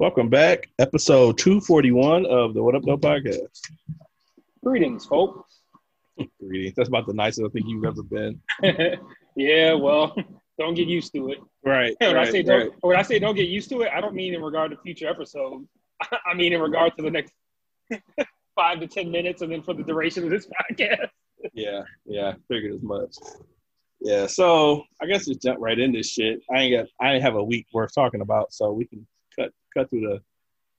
Welcome back, episode two forty one of the What Up, Though podcast. Greetings, folks. Greetings. That's about the nicest I think you've ever been. yeah, well, don't get used to it. Right. When I say don't, when I say don't get used to it, I don't mean in regard to future episodes. I mean in regard to the next five to ten minutes, and then for the duration of this podcast. Yeah, yeah. Figured as much. Yeah. So I guess just jump right into this shit. I ain't got. I ain't have a week worth talking about, so we can cut through the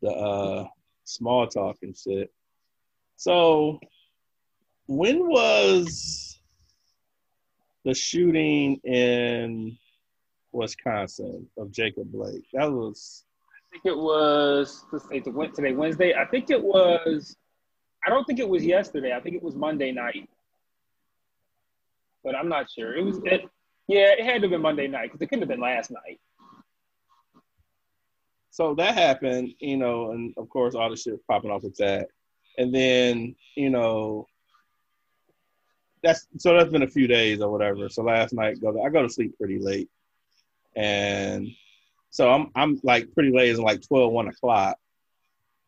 the uh, small talk and shit. So when was the shooting in Wisconsin of Jacob Blake? That was I think it was today Wednesday. I think it was. I don't think it was yesterday. I think it was Monday night, but I'm not sure. It was. It, yeah, it had to have been Monday night because it couldn't have been last night. So that happened, you know, and of course all the shit popping off with that. And then, you know, that's so that's been a few days or whatever. So last night go to, I go to sleep pretty late. And so I'm I'm like pretty late, it's like 12, 1 o'clock.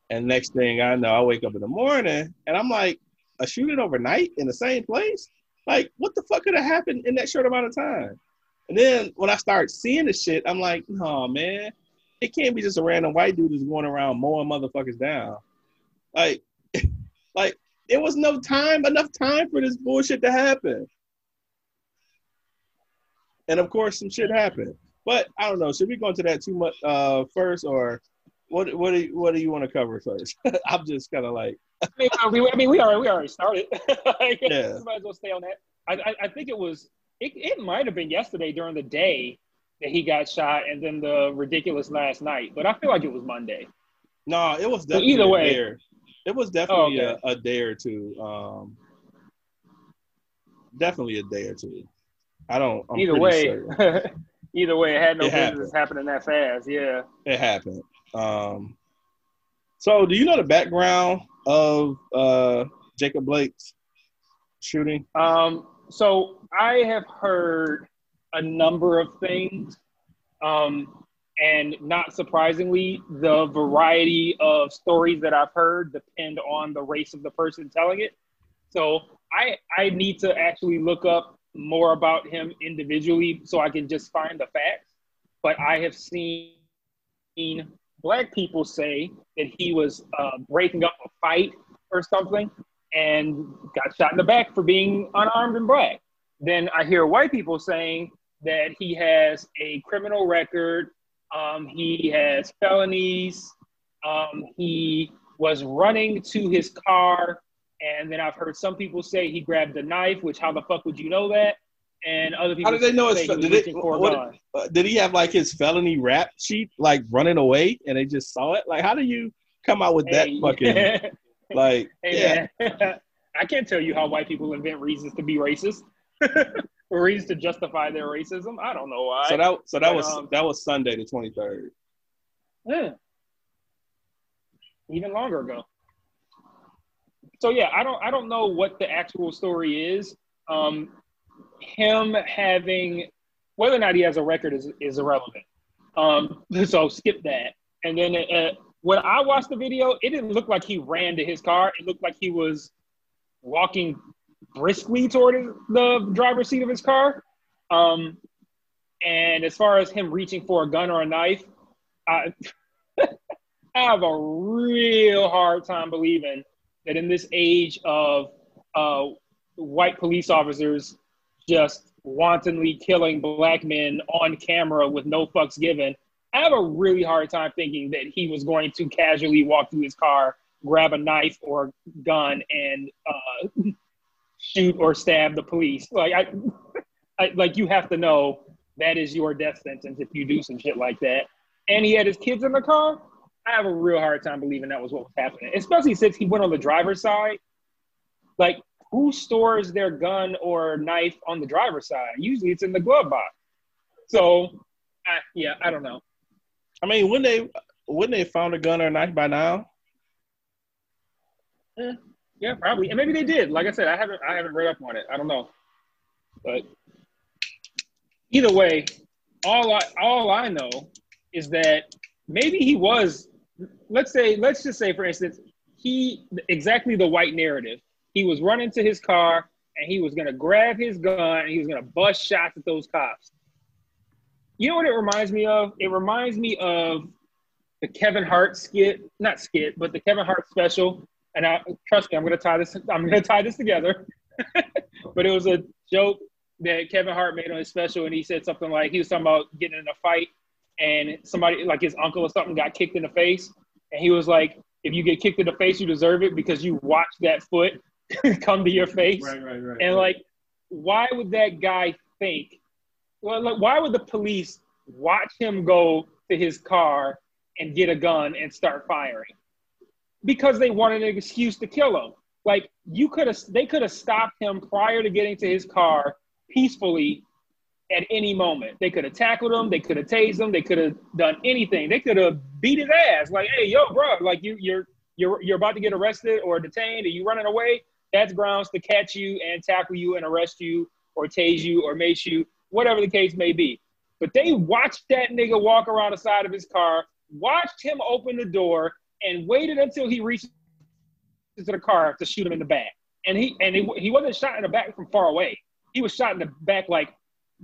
And next thing I know, I wake up in the morning and I'm like, a shooting overnight in the same place? Like, what the fuck could have happened in that short amount of time? And then when I start seeing the shit, I'm like, no, man, it can't be just a random white dude who's going around mowing motherfuckers down. Like, like it was no time, enough time for this bullshit to happen. And of course, some shit happened. But I don't know. Should we go into that too much uh, first, or what? What do you, what do you want to cover first? I'm just kind of like, I mean, uh, we, I mean, we already we already started. like, Yeah. might as well stay on that. I, I, I think it was it, it might have been yesterday during the day that he got shot, and then the ridiculous last night. But I feel like it was Monday. no, it was definitely either a way- day or- it was definitely Oh, okay. a, a day or two. Um, definitely a day or two. I don't. I'm either way, either way, it had no It business happening that fast. Yeah. It happened. Um, so, do you know the background of uh, Jacob Blake's shooting? Um, so I have heard a number of things, um, and not surprisingly, the variety of stories that I've heard depend on the race of the person telling it. So I I need to actually look up more about him individually so I can just find the facts. But I have seen black people say that he was uh, breaking up a fight or something and got shot in the back for being unarmed and black. Then I hear white people saying that he has a criminal record, um, he has felonies, um, he was running to his car, and then I've heard some people say he grabbed a knife. Which how the fuck would you know that? And other people How did they know say it's he did a what- uh, did he have like his felony rap sheet like running away and they just saw it? Like, how do you come out with that fucking like? yeah, Hey, man. I can't tell you how white people invent reasons to be racist, reasons to justify their racism. I don't know why. so that so that But, was um, that was Sunday the twenty third. Yeah. Even longer ago. So yeah, I don't I don't know what the actual story is. Um, him having whether or not he has a record is is irrelevant. Um, so skip that. And then uh, when I watched the video, it didn't look like he ran to his car. It looked like he was walking briskly toward the driver's seat of his car. Um, and as far as him reaching for a gun or a knife, I, I have a real hard time believing that in this age of uh, white police officers just wantonly killing black men on camera with no fucks given, I have a really hard time thinking that he was going to casually walk through his car, grab a knife or gun, and uh, shoot or stab the police. Like I, I, like you have to know that is your death sentence if you do some shit like that. And he had his kids in the car. I have a real hard time believing that was what was happening, especially since he went on the driver's side. Like, who stores their gun or knife on the driver's side? Usually, it's in the glove box. So, I, yeah, I don't know. I mean, wouldn't they wouldn't they found a gun or a knife by now? Eh, yeah, probably, and maybe they did. Like I said, I haven't I haven't read up on it. I don't know, but either way, all I all I know is that maybe he was. Let's say, let's just say, for instance, he exactly the white narrative. He was running to his car and he was gonna grab his gun and he was gonna bust shots at those cops. You know what it reminds me of? It reminds me of the Kevin Hart skit, not skit, but the Kevin Hart special. And I trust me, I'm gonna tie this. I'm gonna tie this together. but it was a joke that Kevin Hart made on his special, and he said something like he was talking about getting in a fight, and somebody like his uncle or something got kicked in the face, and he was like, "If you get kicked in the face, you deserve it because you watched that foot come to your face." Right, right, right. And like, why would that guy think? Well, like, why would the police watch him go to his car and get a gun and start firing? Because they wanted an excuse to kill him. Like you could have, they could have stopped him prior to getting to his car peacefully at any moment. They could have tackled him, they could have tased him, they could have done anything. They could have beat his ass. Like, hey, yo, bro, like you, you're you're you're about to get arrested or detained, and you running away. That's grounds to catch you and tackle you and arrest you or tase you or mace you, whatever the case may be. But they watched that nigga walk around the side of his car, watched him open the door, and waited until he reached to the car to shoot him in the back. And he and he, he wasn't shot in the back from far away. He was shot in the back like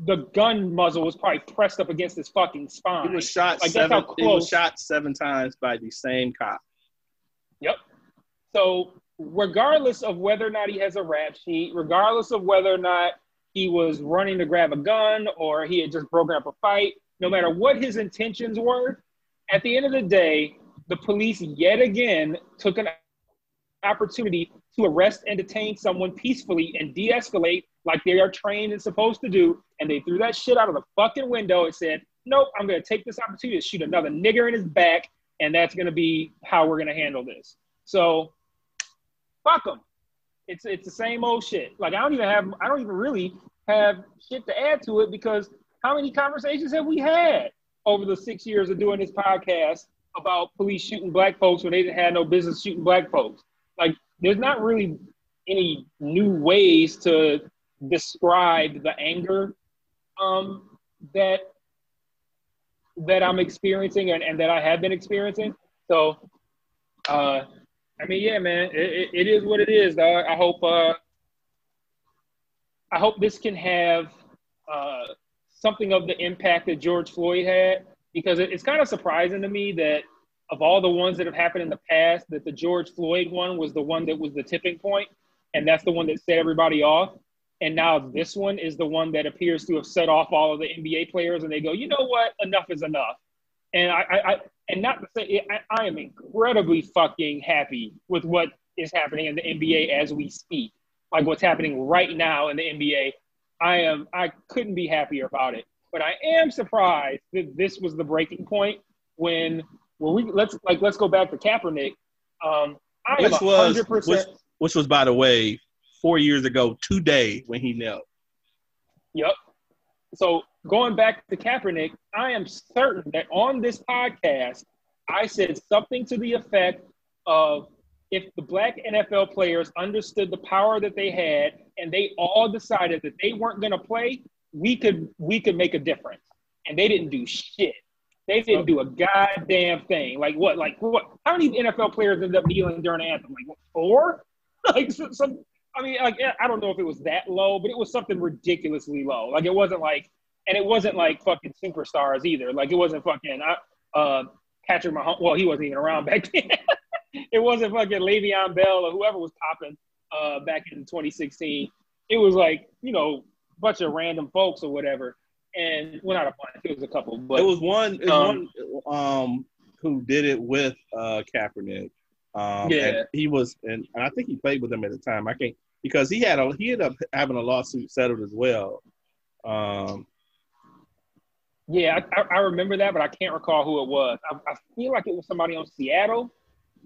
the gun muzzle was probably pressed up against his fucking spine. He was shot Like, that's seven. how He was close- shot seven times by the same cop. Yep. So regardless of whether or not he has a rap sheet, regardless of whether or not he was running to grab a gun or he had just broken up a fight, no matter what his intentions were, at the end of the day, the police yet again took an opportunity to arrest and detain someone peacefully and de-escalate like they are trained and supposed to do. And they threw that shit out of the fucking window and said, nope, I'm going to take this opportunity to shoot another nigger in his back. And that's going to be how we're going to handle this. So fuck them. It's, it's the same old shit. Like I don't even have, I don't even really have shit to add to it because how many conversations have we had over the six years of doing this podcast about police shooting black folks when they didn't have no business shooting black folks? Like there's not really any new ways to describe the anger um, that that I'm experiencing and, and that I have been experiencing. So, uh, I mean, yeah, man, it, it, is what it is, dog. I hope uh, I hope this can have uh, something of the impact that George Floyd had, because it, it's kind of surprising to me that of all the ones that have happened in the past, that the George Floyd one was the one that was the tipping point, and that's the one that set everybody off. And now this one is the one that appears to have set off all of the NBA players, and they go, you know what, enough is enough. And I, I, I and not to say I, I am incredibly fucking happy with what is happening in the NBA as we speak, like what's happening right now in the NBA. I am I couldn't be happier about it. But I am surprised that this was the breaking point when when we let's like let's go back to Kaepernick. Um, I Which was which, which was by the way four years ago today when he knelt. Yep. So going back to Kaepernick, I am certain that on this podcast, I said something to the effect of if the black NFL players understood the power that they had and they all decided that they weren't going to play, we could we could make a difference. And they didn't do shit. They didn't do a goddamn thing. Like what? Like what? How many NFL players ended up kneeling during the anthem? Like what, four? like some, some. I mean, like I don't know if it was that low, but it was something ridiculously low. Like it wasn't like, and it wasn't like fucking superstars either. Like it wasn't fucking uh, Patrick Mahomes. Well, he wasn't even around back then. it wasn't fucking Le'Veon Bell or whoever was popping uh, back in 2016. It was like you know, bunch of random folks or whatever. And well, not a bunch. It was a couple, but it was one, it Um, one um, who did it with uh, Kaepernick. Um, Yeah. and he was, and, and I think he played with him at the time. I can't because he had a he ended up having a lawsuit settled as well. Um, Yeah, I, I remember that, but I can't recall who it was. I, I feel like it was somebody on Seattle,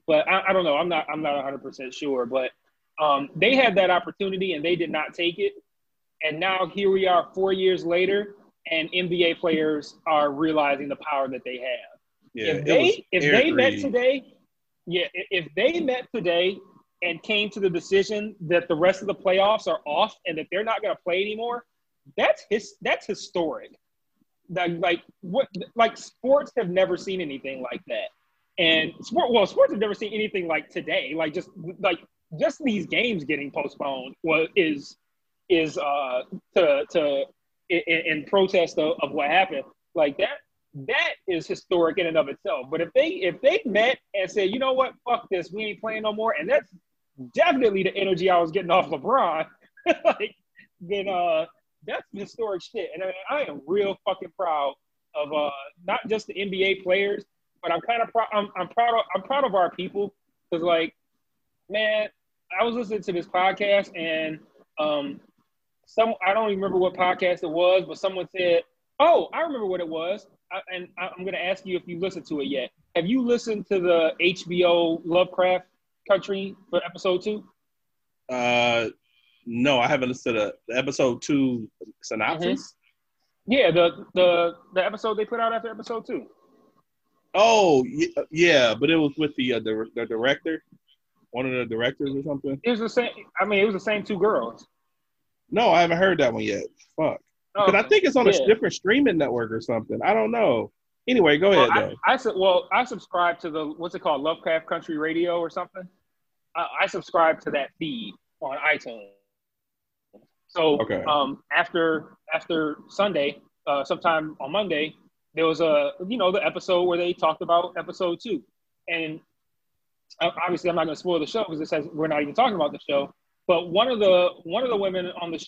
but I, I don't know. I'm not. I'm not 100 percent sure. But um, they had that opportunity and they did not take it. And now here we are, four years later, and NBA players are realizing the power that they have. Yeah, if they if they met today, yeah, if they met today and came to the decision that the rest of the playoffs are off and that they're not going to play anymore, that's his that's historic. Like, like what like sports have never seen anything like that. And sport well, sports have never seen anything like today. Like just like just these games getting postponed was is is uh to to in, in protest of, of what happened. Like that that is historic in and of itself. But if they if they met and said, you know what, fuck this, we ain't playing no more, and that's definitely the energy I was getting off LeBron, like then uh that's historic shit. And I, mean, I am real fucking proud of uh not just the NBA players, but I'm kind of proud. I'm, I'm proud of I'm proud of our people because like, man, I was listening to this podcast and um some I don't even remember what podcast it was, but someone said, "Oh, I remember what it was." I, and I- I'm going to ask you if you listened to it yet. Have you listened to the HBO Lovecraft Country for episode two? Uh, no, I haven't listened to the episode two synopsis. Yeah, the the the episode they put out after episode two. Oh, ye- yeah, but it was with the uh, the, the director, one of the directors or something. It was the same. I mean, it was the same two girls. No, I haven't heard that one yet. Fuck, Oh, because I think it's on a different streaming network or something. I don't know. Anyway, go ahead Well, though. I, I well, I subscribe to the what's it called, Lovecraft Country Radio or something. I, I subscribe to that feed on iTunes. So Okay. um, after after Sunday, uh, sometime on Monday, there was a you know the episode where they talked about episode two, and uh, obviously I'm not going to spoil the show because it says we're not even talking about the show. But one of the one of the women on the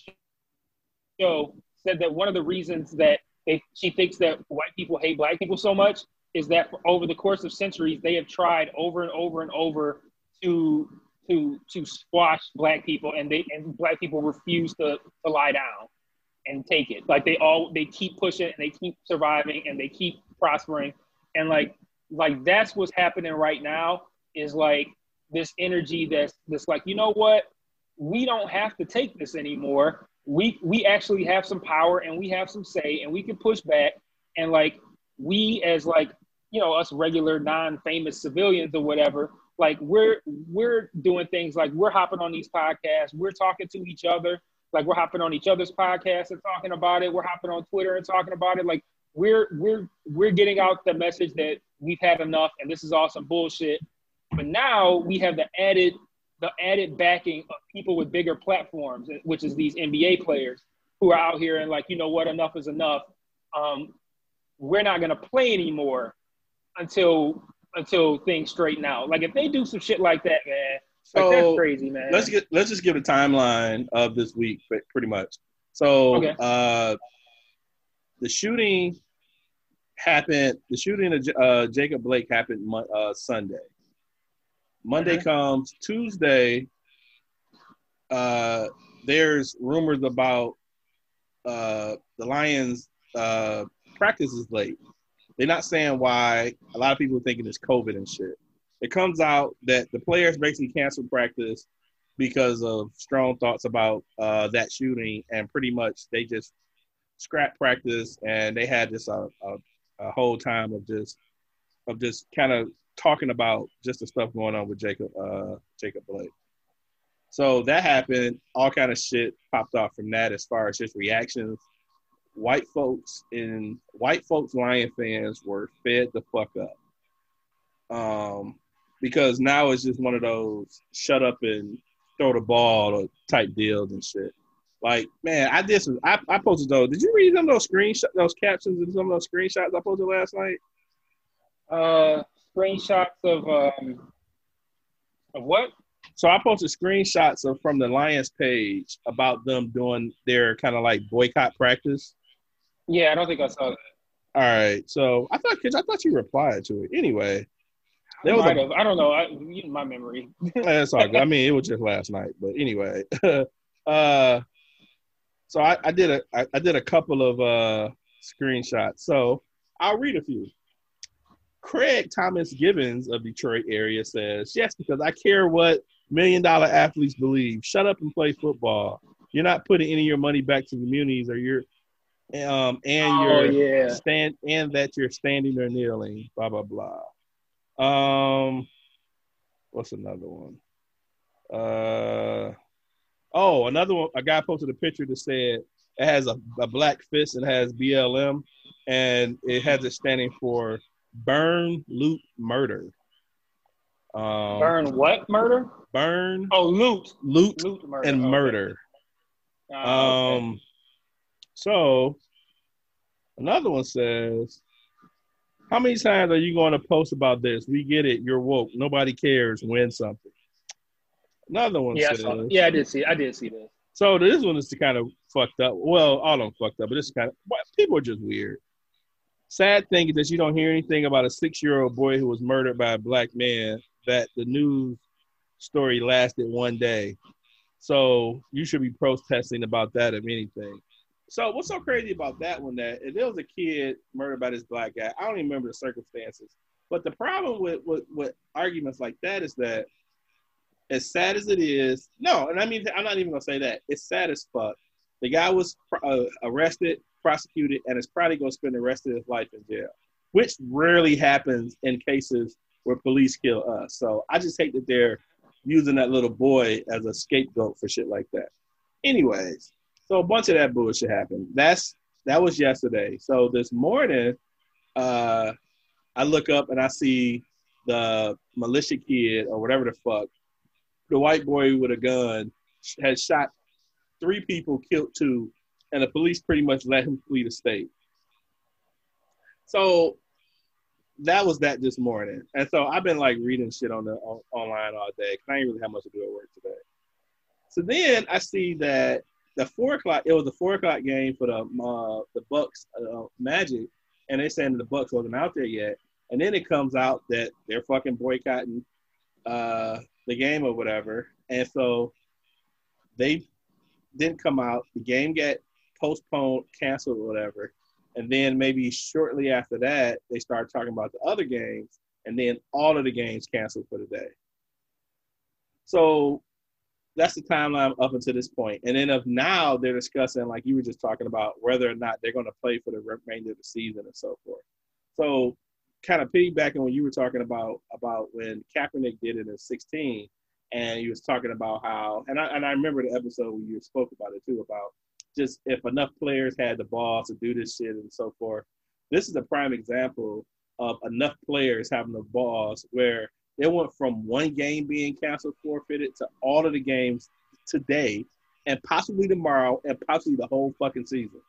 show said that one of the reasons that they, she thinks that white people hate black people so much is that over the course of centuries they have tried over and over and over to to to squash black people and they and black people refuse to, to lie down and take it. Like they all they keep pushing and they keep surviving and they keep prospering. And like like that's what's happening right now is like this energy that's that's like you know what we don't have to take this anymore. We we actually have some power and we have some say and we can push back. And like we as like you know us regular non-famous civilians or whatever like we're we're doing things like we're hopping on these podcasts. We're talking to each other. Like we're hopping on each other's podcasts and talking about it. We're hopping on twitter and talking about it. Like we're we're we're getting out the message that we've had enough and this is all some bullshit. But now we have the added the added backing of people with bigger platforms, which is these NBA players who are out here and like, you know what, enough is enough. Um, we're not gonna play anymore until until things straighten out. Like if they do some shit like that, man, like that's So, crazy, man. Let's get let's just give a timeline of this week, pre- pretty much. So, Okay. uh, the shooting happened. The shooting of uh, Jacob Blake happened uh, Sunday. Monday Mhm. comes Tuesday. Uh, there's rumors about uh, the Lions uh, practice is late. They're not saying why. A lot of people are thinking it's COVID and shit. It comes out that the players basically canceled practice because of strong thoughts about uh, that shooting, and pretty much they just scrapped practice, and they had just a, a, a whole time of just of just kind of talking about just the stuff going on with Jacob uh, Jacob Blake. So that happened. All kind of shit popped off from that as far as just reactions. White folks in white folks Lion fans were fed the fuck up. Um, because now it's just one of those shut up and throw the ball type deals and shit. Like, man, I did some. I, I posted those. Did you read some of those screenshots, those captions, and some of those screenshots I posted last night? uh, screenshots of um, of what? So I posted screenshots of from the Lions page about them doing their kind of like boycott practice. Yeah, I don't think I saw that. All right, so I thought, I thought you replied to it anyway. I There was might a, have. I don't know. I, my memory. that's all good. I mean, it was just last night, but anyway. uh, so I, I did a I, I did a couple of uh screenshots. So I'll read a few. Craig Thomas Gibbons of Detroit area says, Yes, because I care what million dollar athletes believe. Shut up and play football. You're not putting any of your money back to the communities or you're um and Oh, you're yeah. stand and that you're standing or kneeling, blah blah blah. Um what's another one? Uh oh, another one. A guy posted a picture that said it has a, a black fist and has BLM, and it has it standing for burn, loot, murder. Um, Burn what murder? burn, Oh, loot. loot, Loot murder. and Okay. murder. Ah, okay. Um, so another one says, "How many times are you going to post about this? We get it. You're woke. Nobody cares. Win something." Another one yeah, I says, saw yeah, I did see. I did see this. So this one is kind of fucked up. Well, all of them fucked up, but this is kind of people are just weird. Sad thing is that you don't hear anything about a six-year-old boy who was murdered by a black man. That the news story lasted one day, so you should be protesting about that if anything. So what's so crazy about that one? That if there was a kid murdered by this black guy, I don't even remember the circumstances. But the problem with with, with arguments like that is that as sad as it is, no, and I mean, I'm not even gonna say that. It's sad as fuck. The guy was uh, arrested, prosecuted, and is probably gonna spend the rest of his life in jail, which rarely happens in cases where police kill us. So I just hate that they're using that little boy as a scapegoat for shit like that. Anyways, so a bunch of that bullshit happened. That's that was yesterday. So this morning, uh, I look up and I see the militia kid or whatever the fuck the white boy with a gun had shot three people, killed two, and the police pretty much let him flee the state. So that was that this morning, and so I've been like reading shit on the on, online all day because I didn't really have much to do at work today. So then I see that the four o'clock it was the four o'clock game for the uh, the Bucks uh, Magic, and they saying the Bucks wasn't out there yet, and then it comes out that they're fucking boycotting uh, the game or whatever. And so they didn't come out. The game got postponed, canceled, or whatever. And then maybe shortly after that, they started talking about the other games, and then all of the games canceled for the day. So that's the timeline up until this point. And then of now, they're discussing, like you were just talking about, whether or not they're going to play for the remainder of the season and so forth. So kind of piggybacking when you were talking about about when Kaepernick did it in 16, and he was talking about how, and I and I remember the episode where you spoke about it too, about just if enough players had the balls to do this shit and so forth. This is a prime example of enough players having the balls where they went from one game being canceled, forfeited, to all of the games today, and possibly tomorrow, and possibly the whole fucking season.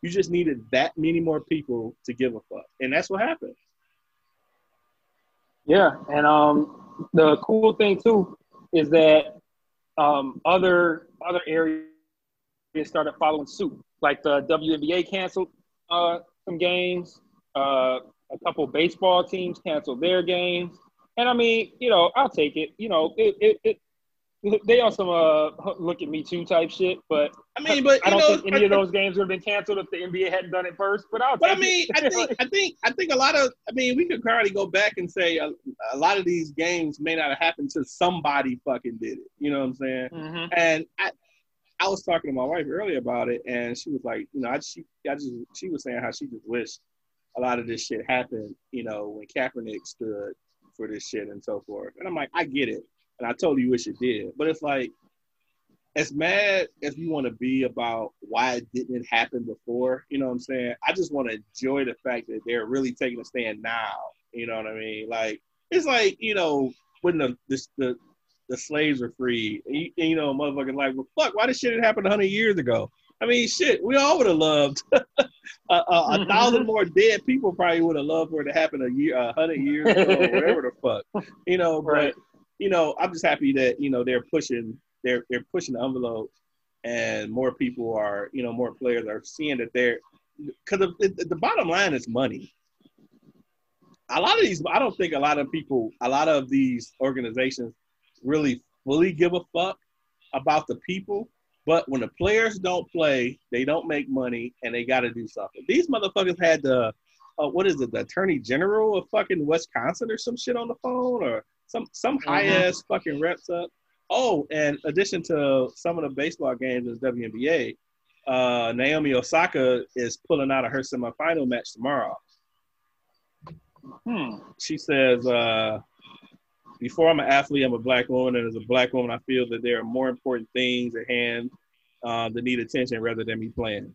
You just needed that many more people to give a fuck, and that's what happened. Yeah, and um, the cool thing too is that um, other other areas started following suit. Like the WNBA canceled uh, some games. Uh, a couple baseball teams canceled their games. And I mean, you know, I'll take it. You know, it, it, it they on some uh, look at me too type shit. But I mean, but I don't know, think any of those games would have been canceled if the NBA hadn't done it first. But I'll But I mean, it. I think, I think, I think a lot of, I mean, we could probably go back and say a, a lot of these games may not have happened to somebody fucking did it. You know what I'm saying? Mhm. And I, I was talking to my wife earlier about it, and she was like, you know, I she, I just, she was saying how she just wished a lot of this shit happened, you know, when Kaepernick stood for this shit and so forth. And I'm like, I get it, and I totally wish it did, but it's like, as mad as we want to be about why it didn't happen before, you know what I'm saying? I just want to enjoy the fact that they're really taking a stand now. You know what I mean? Like it's like you know when the the the, the slaves were free, you, you know, motherfucking like, well, fuck, why this shit didn't happen 100 years ago? I mean, shit, we all would have loved a, a, a Mhm. thousand more dead people. Probably would have loved for it to happen a year, a hundred years ago, or whatever the fuck, you know. But Right. you know, I'm just happy that you know they're pushing they're they're pushing the envelope, and more people are you know more players are seeing that they're because the, the bottom line is money. A lot of these, I don't think a lot of people, a lot of these organizations really fully give a fuck about the people. But when the players don't play, they don't make money, and they got to do something. These motherfuckers had the, uh, what is it, the Attorney General of fucking Wisconsin or some shit on the phone, or some some Mhm. high ass fucking reps up. Oh, and addition to some of the baseball games in WNBA, uh, Naomi Osaka is pulling out of her semifinal match tomorrow. Hmm. She says, uh, "Before I'm an athlete, I'm a black woman, and as a black woman, I feel that there are more important things at hand uh, that need attention rather than me playing."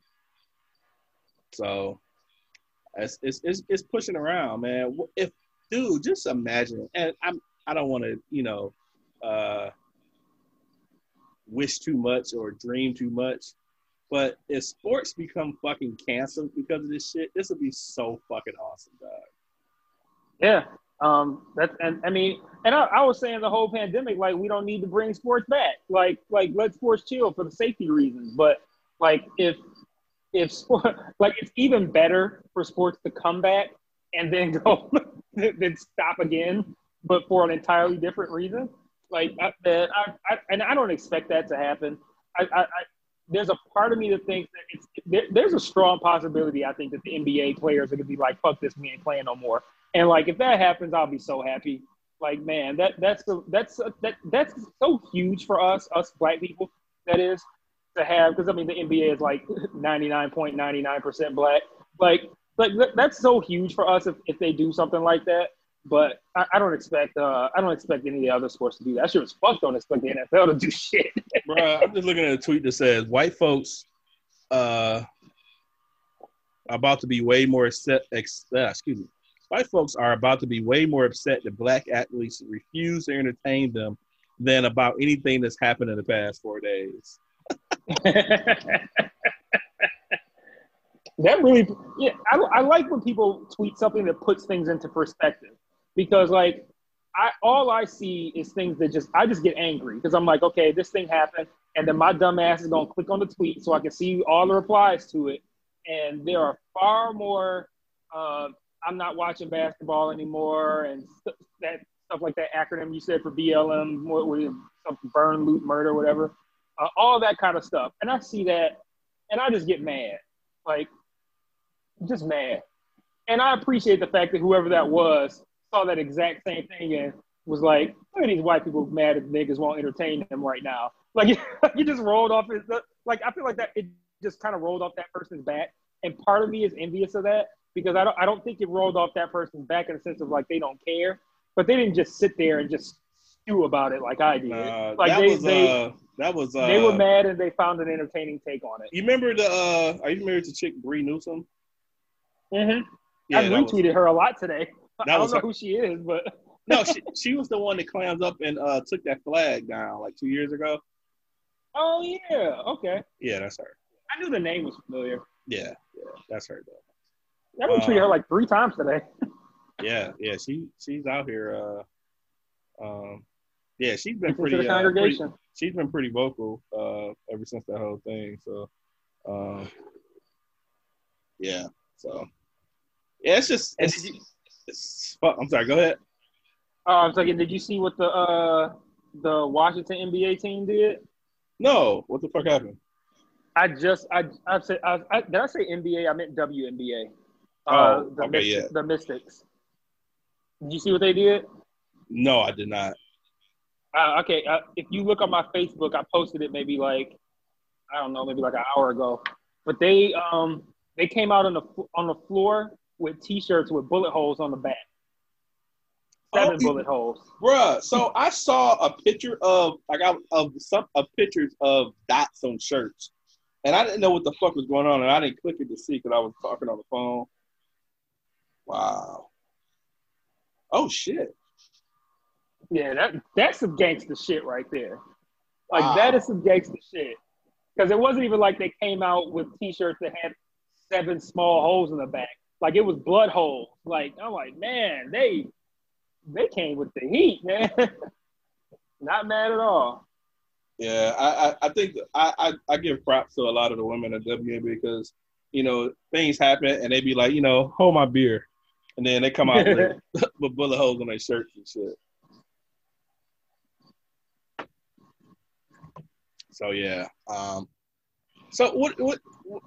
So, it's it's it's, it's pushing around, man. If dude, just imagine, and I'm I don't want to, you know, uh, wish too much or dream too much. But if sports become fucking canceled because of this shit, this would be so fucking awesome, dog. Yeah. Um, that's and I mean, and I, I was saying the whole pandemic, like we don't need to bring sports back. Like, like let sports chill for the safety reasons. But like if if sport like it's even better for sports to come back and then go then stop again, but for an entirely different reason. Like I, I, I and I don't expect that to happen. I, I, I there's a part of me that thinks that it's there, there's a strong possibility I think that the NBA players are gonna be like, fuck this, we ain't playing no more. And like if that happens, I'll be so happy. Like man, that that's the that's that that's so huge for us, us black people. That is to have because I mean the NBA is like ninety nine point ninety nine percent black. Like like that's so huge for us if, if they do something like that. But I, I don't expect uh I don't expect any of the other sports to do that. I sure as fuck don't expect the NFL to do shit. Bruh, I'm just looking at a tweet that says white folks uh about to be way more upset ex, uh, excuse me. White folks are about to be way more upset that black athletes refuse to entertain them than about anything that's happened in the past four days. that really yeah I, I like when people tweet something that puts things into perspective because like i all i see is things that just i just get angry because i'm like okay this thing happened and then my dumb ass is going to click on the tweet so i can see all the replies to it and there are far more uh, i'm not watching basketball anymore and st- that stuff like that acronym you said for blm what was burn loot murder whatever uh, all that kind of stuff and i see that and i just get mad like just mad. And I appreciate the fact that whoever that was saw that exact same thing and was like, look at these white people mad at niggas won't entertain them right now. Like you just rolled off his like I feel like that it just kind of rolled off that person's back. And part of me is envious of that because I don't I don't think it rolled off that person's back in the sense of like they don't care. But they didn't just sit there and just stew about it like I did. Uh, like that they, was they, uh that was uh they were mad and they found an entertaining take on it. You remember the uh are you married to chick Bree Newsom? Mm-hmm. Yeah, I that was- retweeted her a lot today. I don't know her- who she is, but no, she, she was the one that clams up and uh took that flag down like two years ago. oh yeah, okay. Yeah, that's her. I knew the name was familiar. Yeah, yeah, that's her though. I retweeted Uh, her like three times today. Yeah, yeah, she she's out here. Uh, um, yeah, she's been the pretty, uh, pretty. congregation. She's been pretty vocal uh ever since that whole thing. So, um, yeah. So, yeah, it's just it's, you- it's fuck. I'm sorry. Go ahead. Oh, I was like, did you see what the uh the Washington NBA team did? No, what the fuck happened? I just I I said I, I, did I say NBA? I meant WNBA. Uh, Oh, the okay, Mystics, yeah. The Mystics. Did you see what they did? No, I did not. Uh, okay, uh, if you look on my Facebook, I posted it maybe like I don't know, maybe like an hour ago. But they um they came out on the on the floor with T-shirts with bullet holes on the back, seven Oh, bullet holes. Bruh, so I saw a picture of like I, of some of pictures of dots on shirts, and I didn't know what the fuck was going on, and I didn't click it to see because I was talking on the phone. Wow. Oh shit. Yeah, that that's some gangster shit right there. Like Wow. that is some gangster shit. Because it wasn't even like they came out with T-shirts that had seven small holes in the back. Like it was blood holes. Like I'm like, man, they they came with the heat, man. Not mad at all. Yeah, I, I, I think I, I, I give props to a lot of the women at WNBA because, you know, things happen and they be like, you know, hold my beer. And then they come out with, with bullet holes on their shirts and shit. So yeah. Um, so what, what? what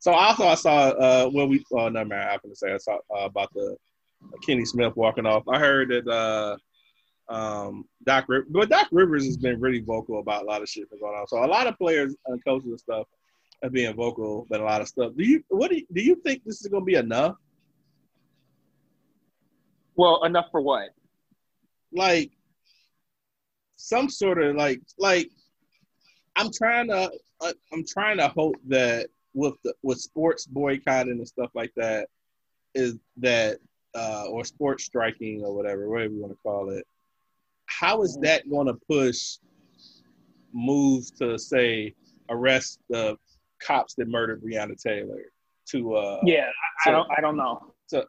so also I saw uh well we oh no man I'm gonna say I saw uh, about the uh, Kenny Smith walking off. I heard that uh um Doc Rivers, but Doc Rivers has been really vocal about a lot of shit that's going on. So a lot of players and coaches and stuff are being vocal about a lot of stuff. Do you what do you, do you think this is going to be enough? Well, enough for what? Like some sort of like like I'm trying to uh, I'm trying to hope that with the with sports boycotting and stuff like that is that uh, or sports striking or whatever whatever you want to call it how is that going to push moves to say arrest the cops that murdered Breonna Taylor to uh yeah I, I don't I don't know to,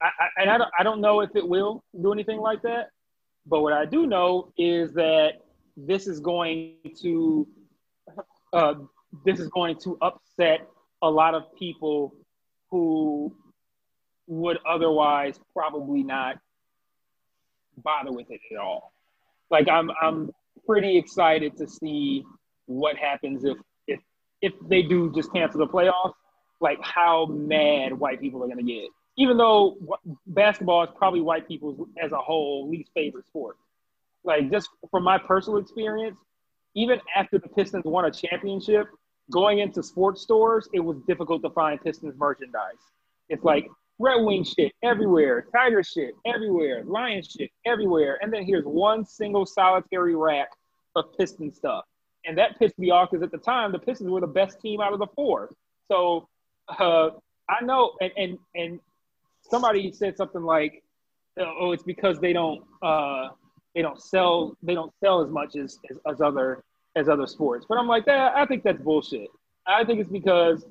I, I, and I don't, I don't know if it will do anything like that but what I do know is that this is going to uh, this is going to upset a lot of people who would otherwise probably not bother with it at all. Like I'm I'm pretty excited to see what happens if if if they do just cancel the playoffs. Like how mad white people are going to get, even though basketball is probably white people's as a whole least favorite sport. Like just from my personal experience, even after the Pistons won a championship, going into sports stores, it was difficult to find Pistons merchandise. It's like Red Wing shit everywhere, Tiger shit everywhere, Lion shit everywhere, and then here's one single solitary rack of Piston stuff. And that pissed me off because at the time the Pistons were the best team out of the four. So uh, I know, and and and somebody said something like, "Oh, it's because they don't uh, they don't sell they don't sell as much as, as, as other as other sports." But I'm like, that I think that's bullshit. I think it's because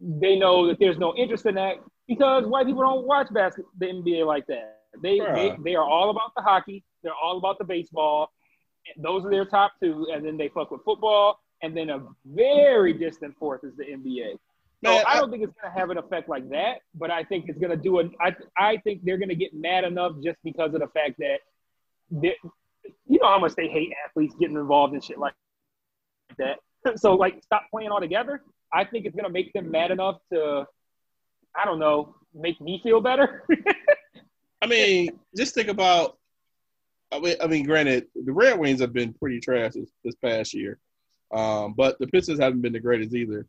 they know that there's no interest in that because white people don't watch basketball, the NBA like that. They, they they are all about the hockey. They're all about the baseball. Those are their top two, and then they fuck with football, and then a very distant fourth is the NBA. So I don't I, think it's going to have an effect like that, but I think it's going to do it. I I think they're going to get mad enough just because of the fact that, you know how much they hate athletes getting involved in shit like that. So like, stop playing altogether. I think it's going to make them mad enough to I don't know, make me feel better. I mean, just think about. I mean, I mean, granted, the Red Wings have been pretty trash this, this past year, um, but the Pistons haven't been the greatest either.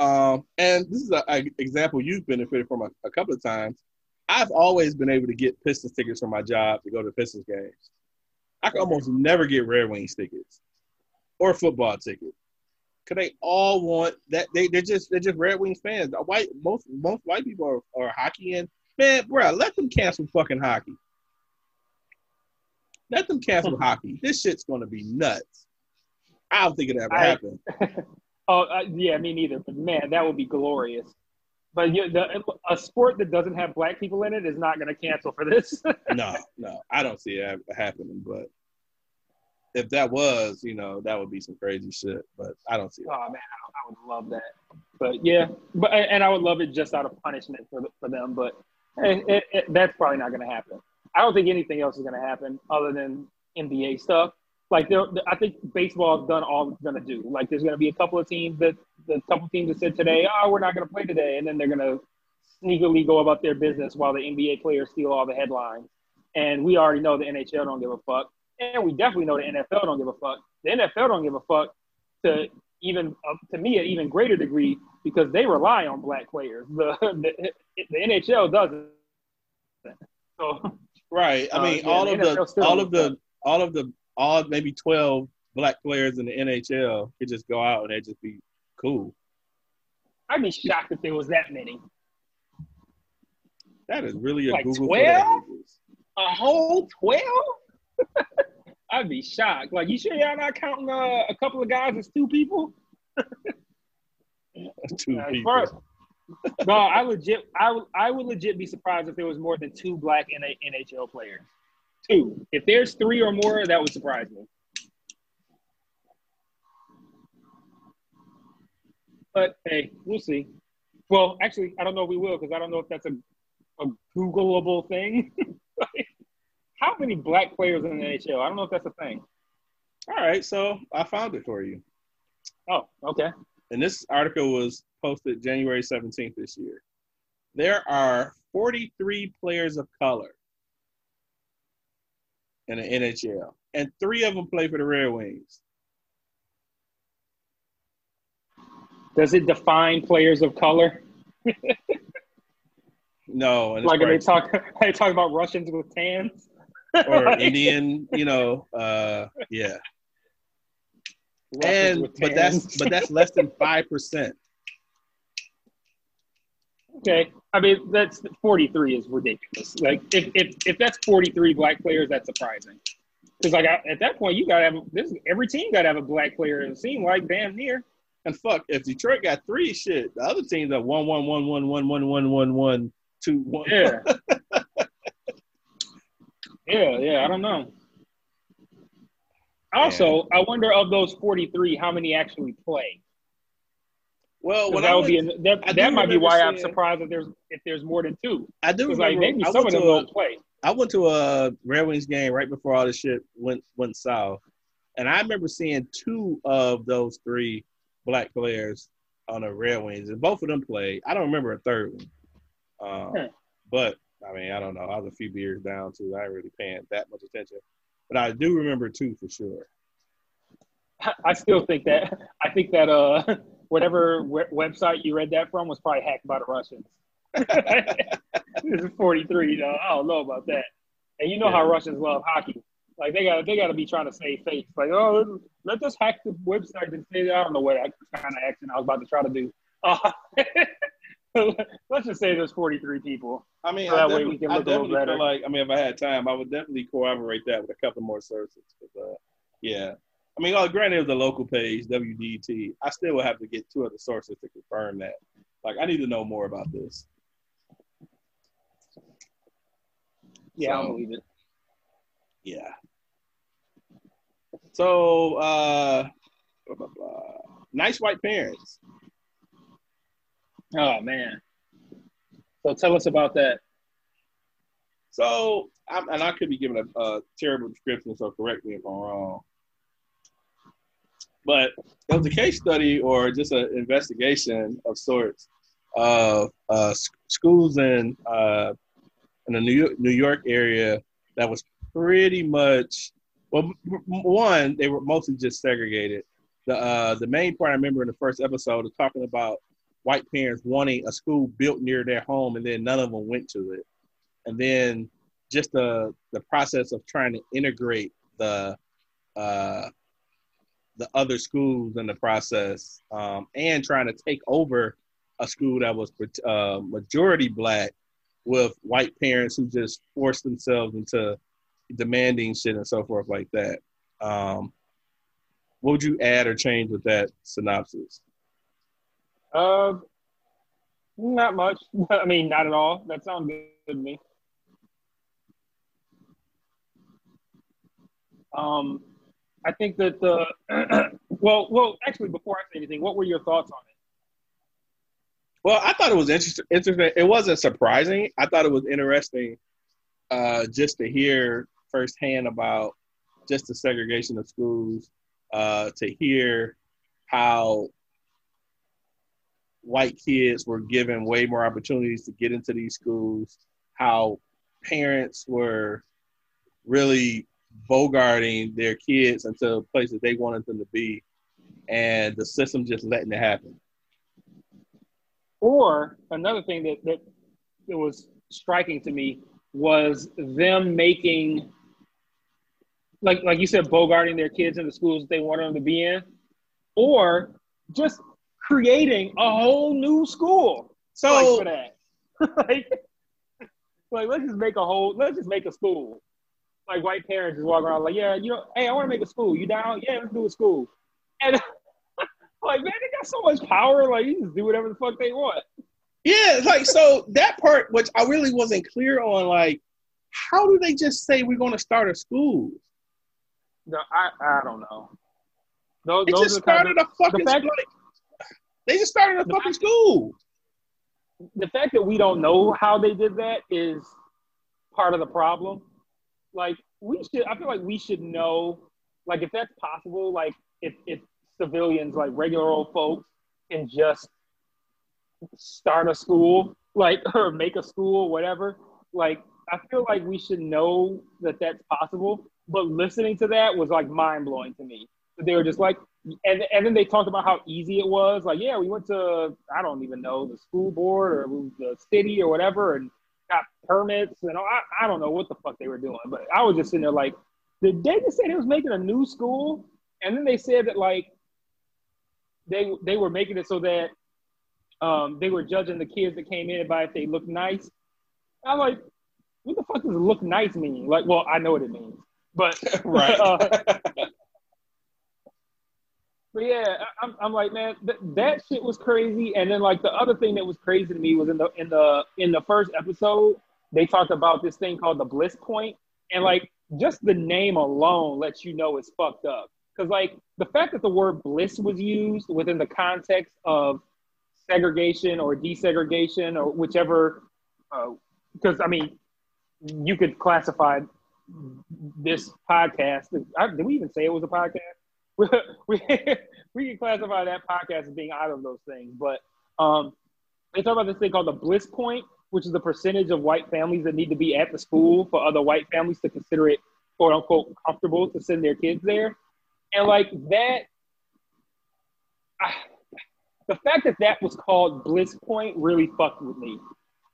Um, and this is an example you've benefited from a, a, couple of times. I've always been able to get Pistons tickets for my job to go to Pistons games. I can almost never get Red Wings tickets or football tickets. Cause they all want that. They they're just they're just Red Wings fans. White most most white people are, are hockey and man, bro, let them cancel fucking hockey. Let them cancel hockey. This shit's gonna be nuts. I don't think it ever I, happened. oh uh, yeah, me neither. But man, that would be glorious. But you, the, a sport that doesn't have black people in it is not going to cancel for this. no, no, I don't see it happening. But if that was, you know, that would be some crazy shit. But I don't see. That. Oh man, I, would love that. But yeah, but and I would love it just out of punishment for for them. But it, it, it, that's probably not going to happen. I don't think anything else is going to happen other than NBA stuff. Like I think baseball has done all it's going to do. Like there's going to be a couple of teams that the couple teams that said today, oh, we're not going to play today, and then they're going to sneakily go about their business while the NBA players steal all the headlines. And we already know the NHL don't give a fuck and we definitely know the NFL don't give a fuck. The NFL don't give a fuck to even uh, to me an even greater degree because they rely on black players. The the, the NHL doesn't. So right. I uh, mean, uh, yeah, all, of the, all of the all of the all maybe twelve black players in the NHL could just go out and they just be cool. I'd be shocked if there was that many. That is really a like Google 12? A whole twelve? I'd be shocked. Like, you sure y'all not counting uh, a couple of guys as two people? two people. no, I legit, I would, I would legit be surprised if there was more than two black NHL players. Two. If there's three or more, that would surprise me. But hey, we'll see. Well, actually, I don't know if we will because I don't know if that's a, a Googleable thing. how many black players in the NHL? I don't know if that's a thing. All right, so I found it for you. Oh, okay. And this article was posted January 17th this year. There are 43 players of color in the NHL, and three of them play for the Red Wings. Does it define players of color? No, and Like are they talk are they talking about Russians with tans? or Like, Indian, you know, uh, yeah. Russians And but that's but that's less than five percent. Okay. I mean that's forty three is ridiculous. Like if, if if that's forty three black players, that's surprising. Because like I, at that point, you gotta have this. Every team gotta have a black player. It seemed like damn near. And fuck, if Detroit got three, shit, the other teams are one, one, one, one, one, one, one, one, one, two, one. Yeah. yeah, yeah. I don't know. Also, I wonder of those forty three, how many actually play? Well, that I would be that, that might be remember why I'm surprised if there's if there's more than two. I do Because like remember, maybe I some went of to them a, don't play. I went to a Red Wings game right before all this shit went went south, and I remember seeing two of those three black players on the Red Wings, and both of them played. I don't remember a third one, um, Hmm. but I mean, I don't know. I was a few beers down too. I ain't really paying that much attention, but I do remember two for sure. I still think that I think that uh whatever we- website you read that from was probably hacked by the Russians. this is 43. Though. I don't know about that. And you know how Russians love hockey. Like they got they got to be trying to save face. Like oh, let us hack the website and say I don't know what kind of accent I was about to try to do. Uh, let's just say there's 43 people. I mean, So I that way we definitely, can I look a little better. feel like, I mean, if I had time, I would definitely corroborate that with a couple more sources. 'cause, uh, yeah. I mean, oh, granted, it was a local page, WDT. I still would have to get two other sources to confirm that. Like, I need to know more about this. Yeah, I So- don't believe it. Yeah. So, uh, blah, blah, blah. nice white parents. Oh man. So tell us about that. So, I'm, and I could be giving a, a terrible description, so correct me if I'm wrong. But it was a case study or just an investigation of sorts of uh, schools in uh, in the New York, New York area that was pretty much well, one they were mostly just segregated. The uh, the main part I remember in the first episode is talking about white parents wanting a school built near their home, and then none of them went to it and then just the the process of trying to integrate the uh, the other schools in the process, um, and trying to take over a school that was uh, majority black with white parents who just forced themselves into demanding shit and so forth like that. Um, what would you add or change with that synopsis? Uh, not much. I mean, not at all. That sounds good to me. Um, I think that the well, well, actually, before I say anything, what were your thoughts on it? Well, I thought it was interesting. Interesting. It wasn't surprising. I thought it was interesting, uh, just to hear firsthand about just the segregation of schools. Uh, to hear how white kids were given way more opportunities to get into these schools. How parents were really bogarting their kids into places they wanted them to be, and the system just letting it happen. Or another thing that that, that was striking to me was them making like like you said, bogarting their kids in the schools that they wanted them to be in, or just creating a whole new school So like for that. like, like let's just make a whole let's just make a school. Like white parents just walking around like, yeah, you know, hey, I want to make a school. You down? Yeah, let's do a school. And like, man, they got so much power. Like, you just do whatever the fuck they want. Yeah, it's like so that part, which I really wasn't clear on, like, how do they just say we're going to start a school? No, I, I don't know. Those, They those just the started a fucking fact- like, they just started a The fucking fact- school. the fact that we don't know how they did that is part of the problem. Like we should, I feel like we should know. Like if that's possible, like if if civilians, like regular old folks, can just start a school, like or make a school, whatever. Like I feel like we should know that that's possible. But listening to that was like mind blowing to me. They were just like, and and then they talked about how easy it was. Like, yeah, we went to I don't even know the school board or the city or whatever, and got permits and I, I don't know what the fuck they were doing. But I was just sitting there like, did they just say they was making a new school? And then they said that like they they were making it so that um, they were judging the kids that came in by if they looked nice. I'm like, what the fuck does look nice mean? Like, well, I know what it means, but right. uh, but yeah, I'm, I'm like, man, th- that shit was crazy. And then like the other thing that was crazy to me was in the in the in the first episode, they talked about this thing called the bliss point, and like just the name alone lets you know it's fucked up. Because like the fact that the word bliss was used within the context of segregation or desegregation or whichever, because uh, I mean, you could classify this podcast. Did we even say it was a podcast? we we can classify that podcast as being out of those things. But um, they talk about this thing called the bliss point, which is the percentage of white families that need to be at the school for other white families to consider it quote unquote comfortable to send their kids there. And like that, I, the fact that that was called bliss point really fucked with me.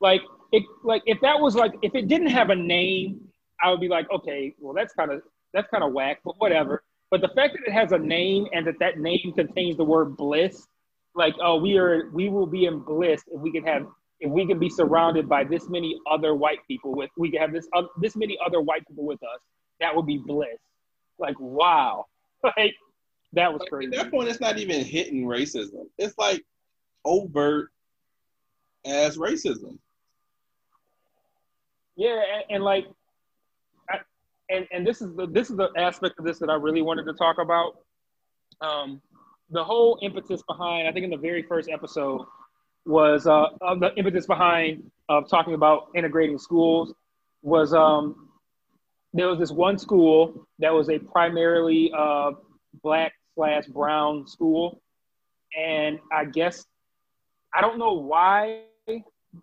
Like it, like if that was like if it didn't have a name, I would be like, okay, well that's kind of that's kind of whack, but whatever. But the fact that it has a name and that that name contains the word bliss, like oh we are we will be in bliss if we can have if we can be surrounded by this many other white people with we can have this uh, this many other white people with us, that would be bliss. Like wow, like that was crazy. At that point, it's not even hitting racism. It's like overt as racism. Yeah, and, and like and and this is the this is the aspect of this that I really wanted to talk about. Um, the whole impetus behind, I think, in the very first episode, was uh, the impetus behind of talking about integrating schools was um, there was this one school that was a primarily uh, black slash brown school, and I guess I don't know why